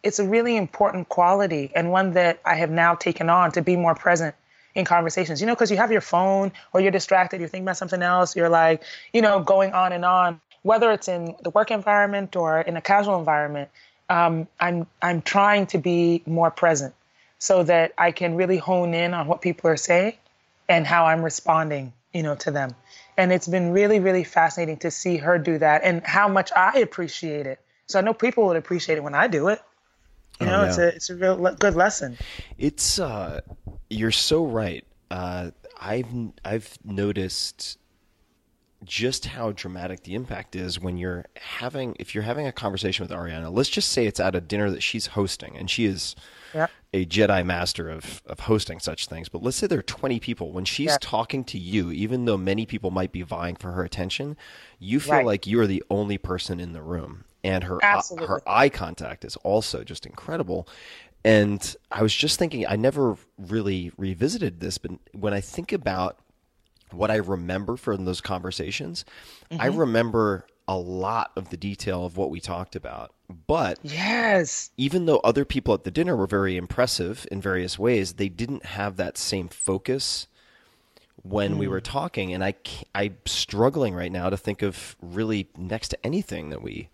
it's a really important quality and one that I have now taken on to be more present in conversations. You know, because you have your phone or you're distracted, you're thinking about something else, you're like, you know, going on and on. Whether it's in the work environment or in a casual environment, um, I'm I'm trying to be more present so that I can really hone in on what people are saying and how I'm responding, you know, to them. And it's been really, really fascinating to see her do that and how much I appreciate it. So I know people would appreciate it when I do it. You Oh, know, it's a it's a real le- good lesson. It's uh, you're so right. Uh, I've I've noticed just how dramatic the impact is when you're having if you're having a conversation with Arianna. Let's just say it's at a dinner that she's hosting, and she is Yeah. a Jedi master of of hosting such things. But let's say there are 20 people. When she's Yeah. talking to you, even though many people might be vying for her attention, you feel Right. like you are the only person in the room, and her Absolutely. her eye contact is also just incredible. And I was just thinking, I never really revisited this, but when I think about what I remember from those conversations, I Mm-hmm. remember a lot of the detail of what we talked about. But Yes. even though other people at the dinner were very impressive in various ways, they didn't have that same focus when we hmm. were talking. And I, I'm struggling right now to think of really next to anything that we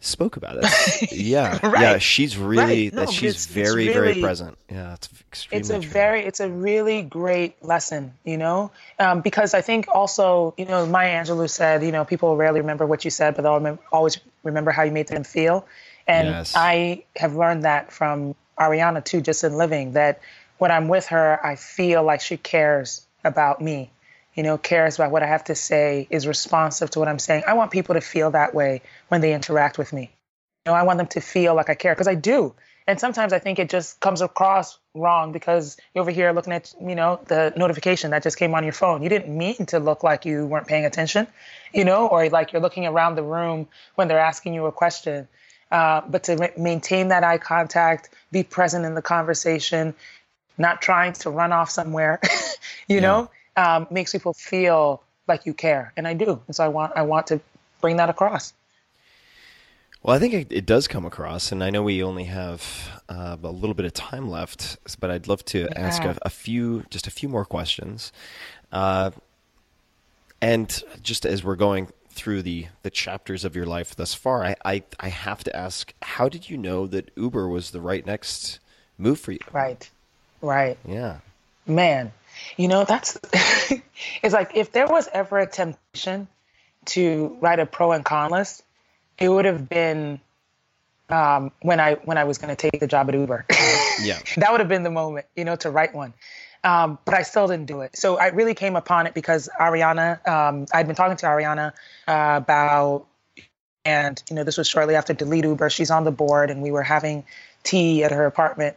spoke about it. yeah, yeah. She's really Right. No, that she's it's- it's very very present. Yeah, it's extremely. it's a true. very it's a really great lesson you know um, because i think also you know maya angelou said you know people rarely remember what you said but they'll always remember how you made them feel and Yes. i have learned that from arianna too just in living that when i'm with her i feel like she cares about me you know cares about what i have to say is responsive to what i'm saying i want people to feel that way when they interact with me you know, I want them to feel like I care because I do. And sometimes I think it just comes across wrong because you're over here looking at, you know, the notification that just came on your phone. You didn't mean to look like you weren't paying attention, you know, or like you're looking around the room when they're asking you a question. Uh, but to ma- maintain that eye contact, be present in the conversation, not trying to run off somewhere, you know, um, makes people feel like you care. And I do. And so I want, I want to bring that across. Well, I think it, it does come across, and I know we only have uh, a little bit of time left, but I'd love to ask a, a few, just a few more questions. Uh, and just as we're going through the the chapters of your life thus far, I, I I have to ask, how did you know that Uber was the right next move for you? Right. Right. Yeah. Man, you know, that's it's like if there was ever a temptation to write a pro and con list, it would have been um, when I when I was going to take the job at Uber. Yeah. that would have been the moment, you know, to write one. Um, but I still didn't do it. So I really came upon it because Arianna, um, I'd been talking to Arianna uh, about, and you know, this was shortly after Delete Uber. She's on the board, and we were having tea at her apartment,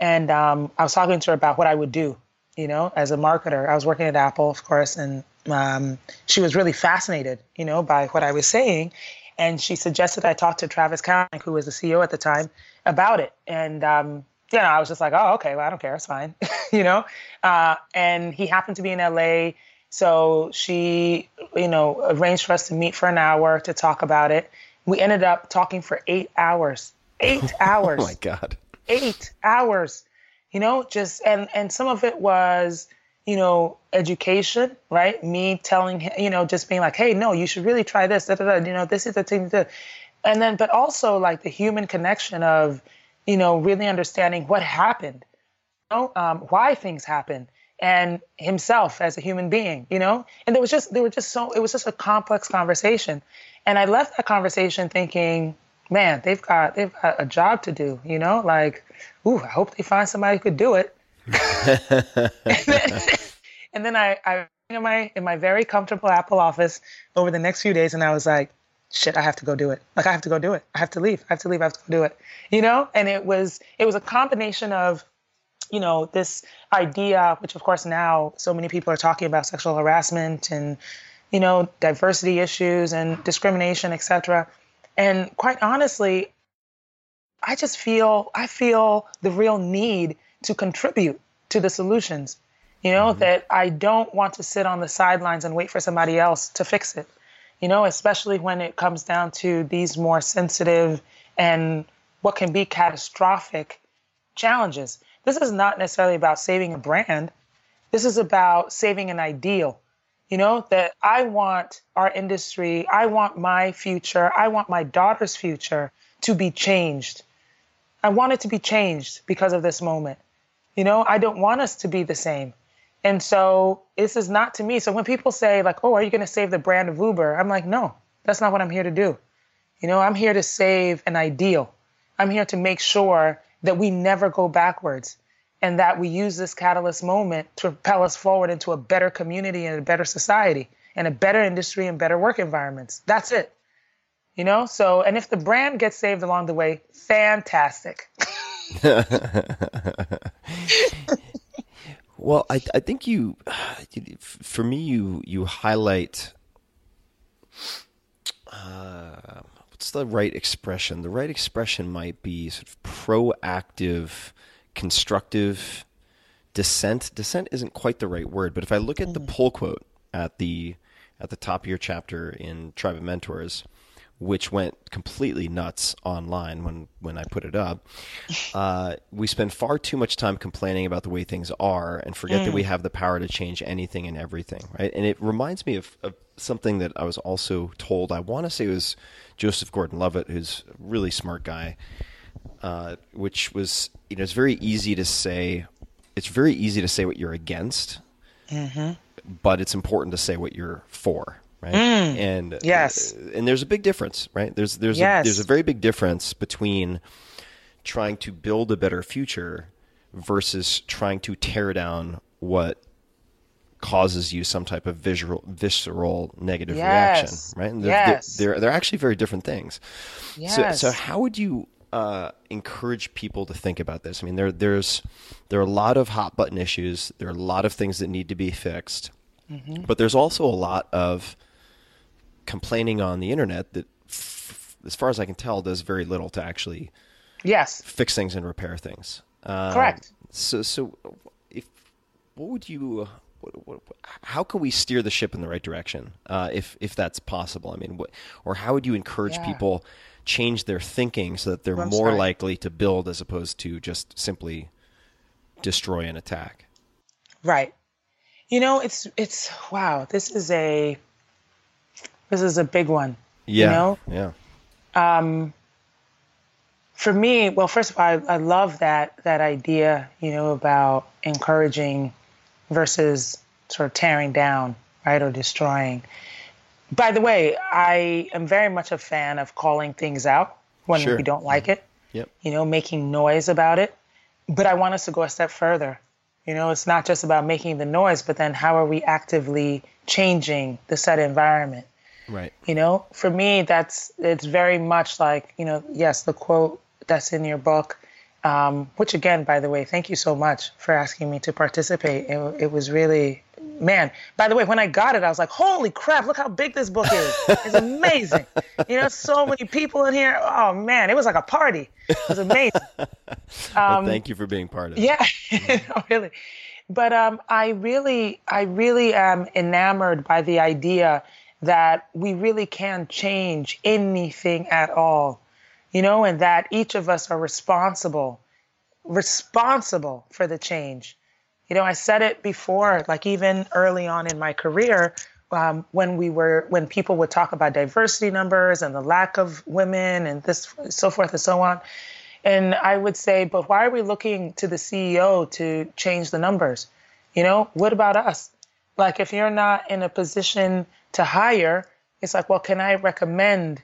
and um, I was talking to her about what I would do, you know, as a marketer. I was working at Apple, of course, and um, she was really fascinated, you know, by what I was saying. And she suggested I talk to Travis Kalanick, who was the CEO at the time, about it. And, um, you know, I was just like, oh, okay, well, I don't care. It's fine, you know? Uh, and he happened to be in LA. So she, you know, arranged for us to meet for an hour to talk about it. We ended up talking for eight hours. Eight hours Oh my God. eight hours you know just and and some of it was you know education right? Me telling him you know just being like hey no you should really try this da, da, da, you know this is the thing to do. And then but also like the human connection of you know really understanding what happened you know um, why things happen and himself as a human being you know? And there was just there were just so it was just a complex conversation. And i left that conversation thinking man they've got they've got a job to do you know like ooh i hope they find somebody who could do it and then, and then I, I in my in my very comfortable Apple office over the next few days, and I was like, shit, I have to go do it. Like I have to go do it. I have to leave. I have to leave. I have to go do it. You know? And it was it was a combination of, you know, this idea, which of course now so many people are talking about sexual harassment and, you know, diversity issues and discrimination, etc. And quite honestly, I just feel I feel the real need to contribute to the solutions. You know, mm-hmm. that I don't want to sit on the sidelines and wait for somebody else to fix it you know, especially when it comes down to these more sensitive and what can be catastrophic challenges. This is not necessarily about saving a brand. This is about saving an ideal. You know, that I want our industry, I want my future, I want my daughter's future to be changed. I want it to be changed because of this moment. You know, I don't want us to be the same. And so this is not to me. So when people say like, "Oh, are you going to save the brand of Uber?" I'm like, "No, that's not what I'm here to do." You know, I'm here to save an ideal. I'm here to make sure that we never go backwards and that we use this catalyst moment to propel us forward into a better community and a better society and a better industry and better work environments. That's it. You know, so and if the brand gets saved along the way, fantastic. Well, I I think you, for me, you you highlight. Uh, what's the right expression? The right expression might be sort of proactive, constructive dissent. Dissent isn't quite the right word, but if I look at the mm-hmm. pull quote at the at the top of your chapter in Tribe of Mentors, which went completely nuts online when, when I put it up. Uh, we spend far too much time complaining about the way things are and forget mm. that we mm. have the power to change anything and everything, right? And it reminds me of, of something that I was also told. I want to say it was Joseph Gordon-Levitt, who's a really smart guy, uh, which was you know it's very easy to say. It's very easy to say what you're against, mm-hmm. but it's important to say what you're for right? Mm, and yes, uh, and there's a big difference, right? There's there's yes. a, there's a very big difference between trying to build a better future versus trying to tear down what causes you some type of visual, visceral negative yes. reaction, right? And they're, yes. they're, they're, they're actually very different things. Yes. So, so how would you uh, encourage people to think about this? I mean, there, there's, there are a lot of hot button issues. There are a lot of things that need to be fixed, mm-hmm. but there's also a lot of complaining on the internet that, f- as far as I can tell, does very little to actually yes fix things and repair things. Uh, Correct. So, so if what would you? What, what, how can we steer the ship in the right direction, uh, if if that's possible? I mean, what, or how would you encourage yeah. people change their thinking so that they're more sorry. likely to build as opposed to just simply destroy and attack? Right. You know, it's it's wow. This is a this is a big one. Yeah. You know? Yeah. Um, for me, well, first of all, I, I love that that idea, you know, about encouraging versus sort of tearing down, right, or destroying. By the way, I am very much a fan of calling things out when sure. we don't like it. Yep. You know, making noise about it. But I want us to go a step further. You know, it's not just about making the noise, but then how are we actively changing the set environment? Right. You know, for me, that's it's very much like you know, yes, the quote that's in your book. Um, which again, by the way, thank you so much for asking me to participate. It, it, was really, man. By the way, when I got it, I was like, holy crap! Look how big this book is. It's amazing. you know, so many people in here. Oh man, it was like a party. It was amazing. well, um, thank you for being part of it. Yeah, no, really. But um, I really, I really am enamored by the idea that we really can change anything at all, you know, and that each of us are responsible, responsible for the change. You know, I said it before, like even early on in my career, um, when we were when people would talk about diversity numbers and the lack of women and this so forth and so on. And i would say but why are we looking to the ceo to change the numbers? You know what about us? Like if you're not in a position to hire, it's like, well, can I recommend,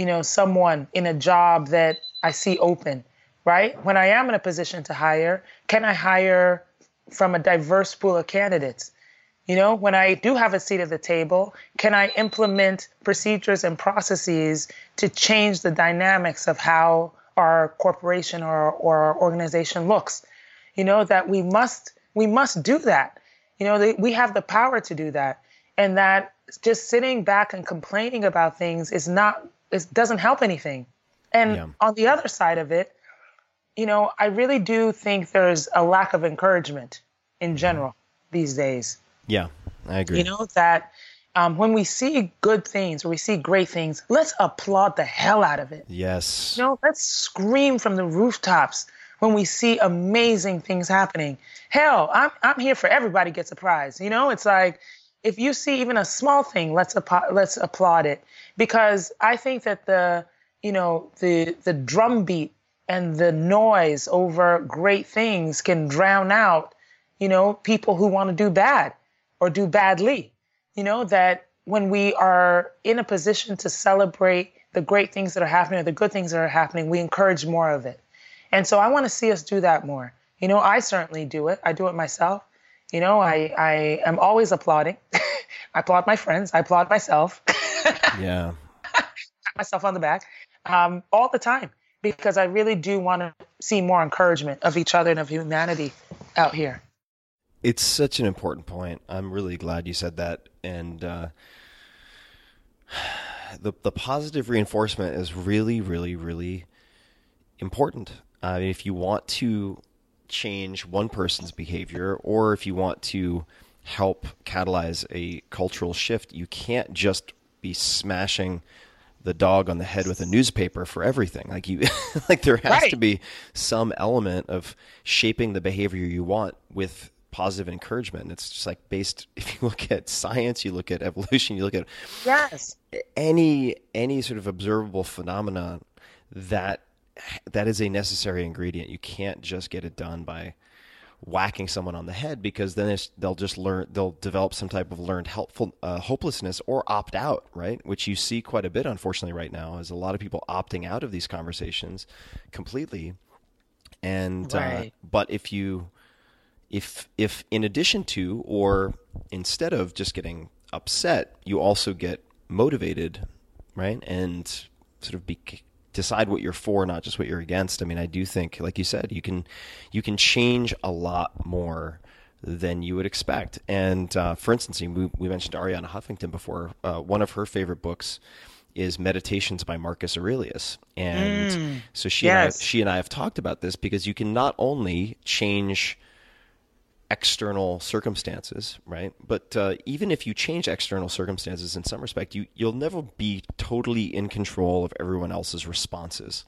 you know, someone in a job that I see open, right? When I am in a position to hire, can I hire from a diverse pool of candidates? You know, when I do have a seat at the table, can I implement procedures and processes to change the dynamics of how our corporation or, or our organization looks? You know, that we must we must do that. You know, we have the power to do that. And that just sitting back and complaining about things is not it doesn't help anything. And Yeah. on the other side of it, you know, I really do think there's a lack of encouragement in general these days. Yeah, I agree. You know, that um, when we see good things or we see great things, let's applaud the hell out of it. yes. You know, let's scream from the rooftops when we see amazing things happening. Hell, I'm I'm here for everybody gets a prize. You know, it's like if you see even a small thing, let's appa- let's applaud it because I think that the you know the the drumbeat and the noise over great things can drown out you know people who want to do bad or do badly. You know that when we are in a position to celebrate the great things that are happening or the good things that are happening, we encourage more of it. And so I want to see us do that more. You know, I certainly do it. I do it myself. You know, I, I am always applauding. I applaud my friends. I applaud myself. Yeah. pat myself on the back um, all the time because I really do want to see more encouragement of each other and of humanity out here. It's such an important point. I'm really glad you said that. And uh, the the positive reinforcement is really, really, really important. Uh, if you want to change one person's behavior, or if you want to help catalyze a cultural shift, you can't just be smashing the dog on the head with a newspaper for everything. Like you, like there has Right. to be some element of shaping the behavior you want with positive encouragement. It's just like based. If you look at science, you look at evolution, you look at Yes. any any sort of observable phenomenon that that is a necessary ingredient. You can't just get it done by whacking someone on the head because then it's, they'll just learn they'll develop some type of learned helpful uh, hopelessness or opt out right? Which you see quite a bit unfortunately right now is a lot of people opting out of these conversations completely. And uh, but if you if if in addition to or instead of just getting upset you also get motivated right? And sort of be decide what you're for not just what you're against. I mean i do think like you said you can you can change a lot more than you would expect. And uh, for instance we, we mentioned arianna huffington before. Uh, one of her favorite books is meditations by marcus aurelius. And so she and I, she and i have talked about this because you can not only change external circumstances, right? But uh, even if you change external circumstances in some respect, you you'll never be totally in control of everyone else's responses.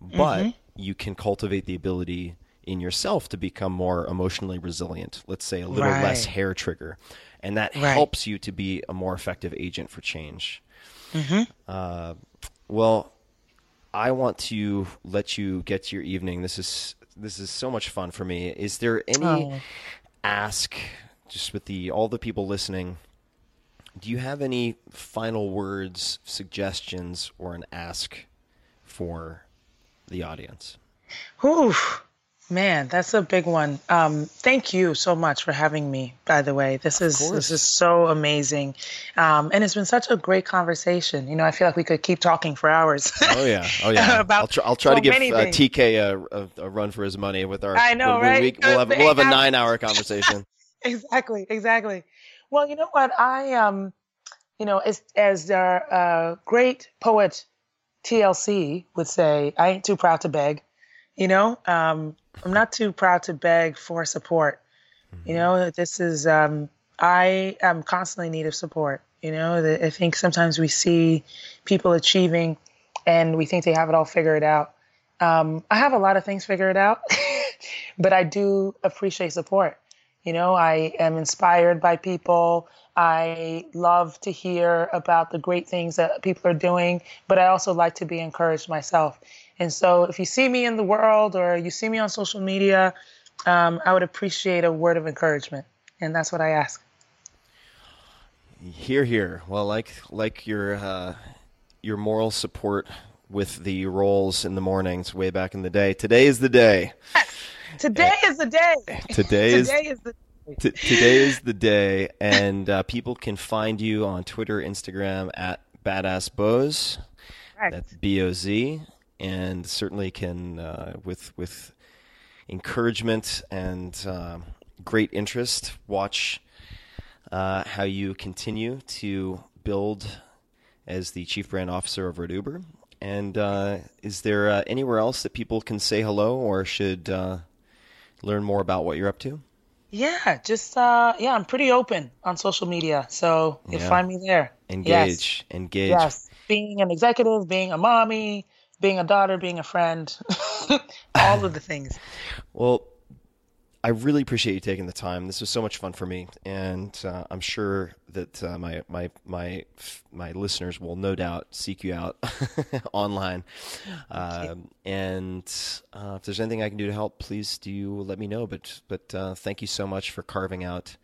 But you can cultivate the ability in yourself to become more emotionally resilient. Let's say a little less hair trigger, and that Right. helps you to be a more effective agent for change. Uh, well, I want to let you get to your evening. This is this is so much fun for me. Is there any Oh. ask just with the all the people listening? Do you have any final words, suggestions, or an ask for the audience? Whew, man, that's a big one. Um, thank you so much for having me. By the way, this is this is so amazing, um, and it's been such a great conversation. You know, I feel like we could keep talking for hours. Oh yeah, oh yeah. About I'll try, I'll try so to give uh. TK a, a, a run for his money with our. I know, we- right? we- we'll have we'll have a nine-hour conversation. exactly, exactly. Well, you know what? I um, you know, as as our uh, great poet TLC would say, I ain't too proud to beg. You know, um, I'm not too proud to beg for support. You know, this is um, I am constantly in need of support. You know, The- I think sometimes we see people achieving, and we think they have it all figured out. Um, I have a lot of things figured out, but I do appreciate support. You know, I am inspired by people. I love to hear about the great things that people are doing, but I also like to be encouraged myself. And so if you see me in the world or you see me on social media, um, I would appreciate a word of encouragement. And that's what I ask. Here, here. Well, like like your uh, your moral support with the rolls in the mornings way back in the day. Today is the day. Today is the day. Today is Today is the T- today is the day, and uh, people can find you on Twitter, Instagram at Badass Boz. That's B O Z, and certainly can uh, with with encouragement and uh, great interest watch uh, how you continue to build as the chief brand officer over at Uber. And uh, is there uh, anywhere else that people can say hello or should uh, learn more about what you're up to? Yeah, just uh, yeah, I'm pretty open on social media, so you'll Yeah. find me there. Engage, engage. Yes, being an executive, being a mommy, being a daughter, being a friend, all of the things. Well, I really appreciate you taking the time. This was so much fun for me, and uh, I'm sure that uh, my my my my listeners will no doubt seek you out online. Um, and uh, if there's anything I can do to help, please do let me know. But but uh, thank you so much for carving out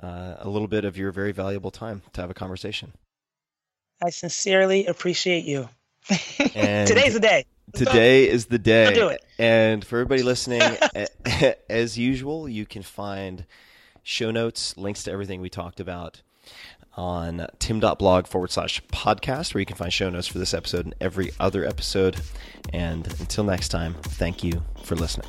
uh, a little bit of your very valuable time to have a conversation. I sincerely appreciate you. Today's the day. Today is the day. And for everybody listening, as usual, you can find show notes, links to everything we talked about on tim.blog forward slash podcast, where you can find show notes for this episode and every other episode. And until next time, thank you for listening.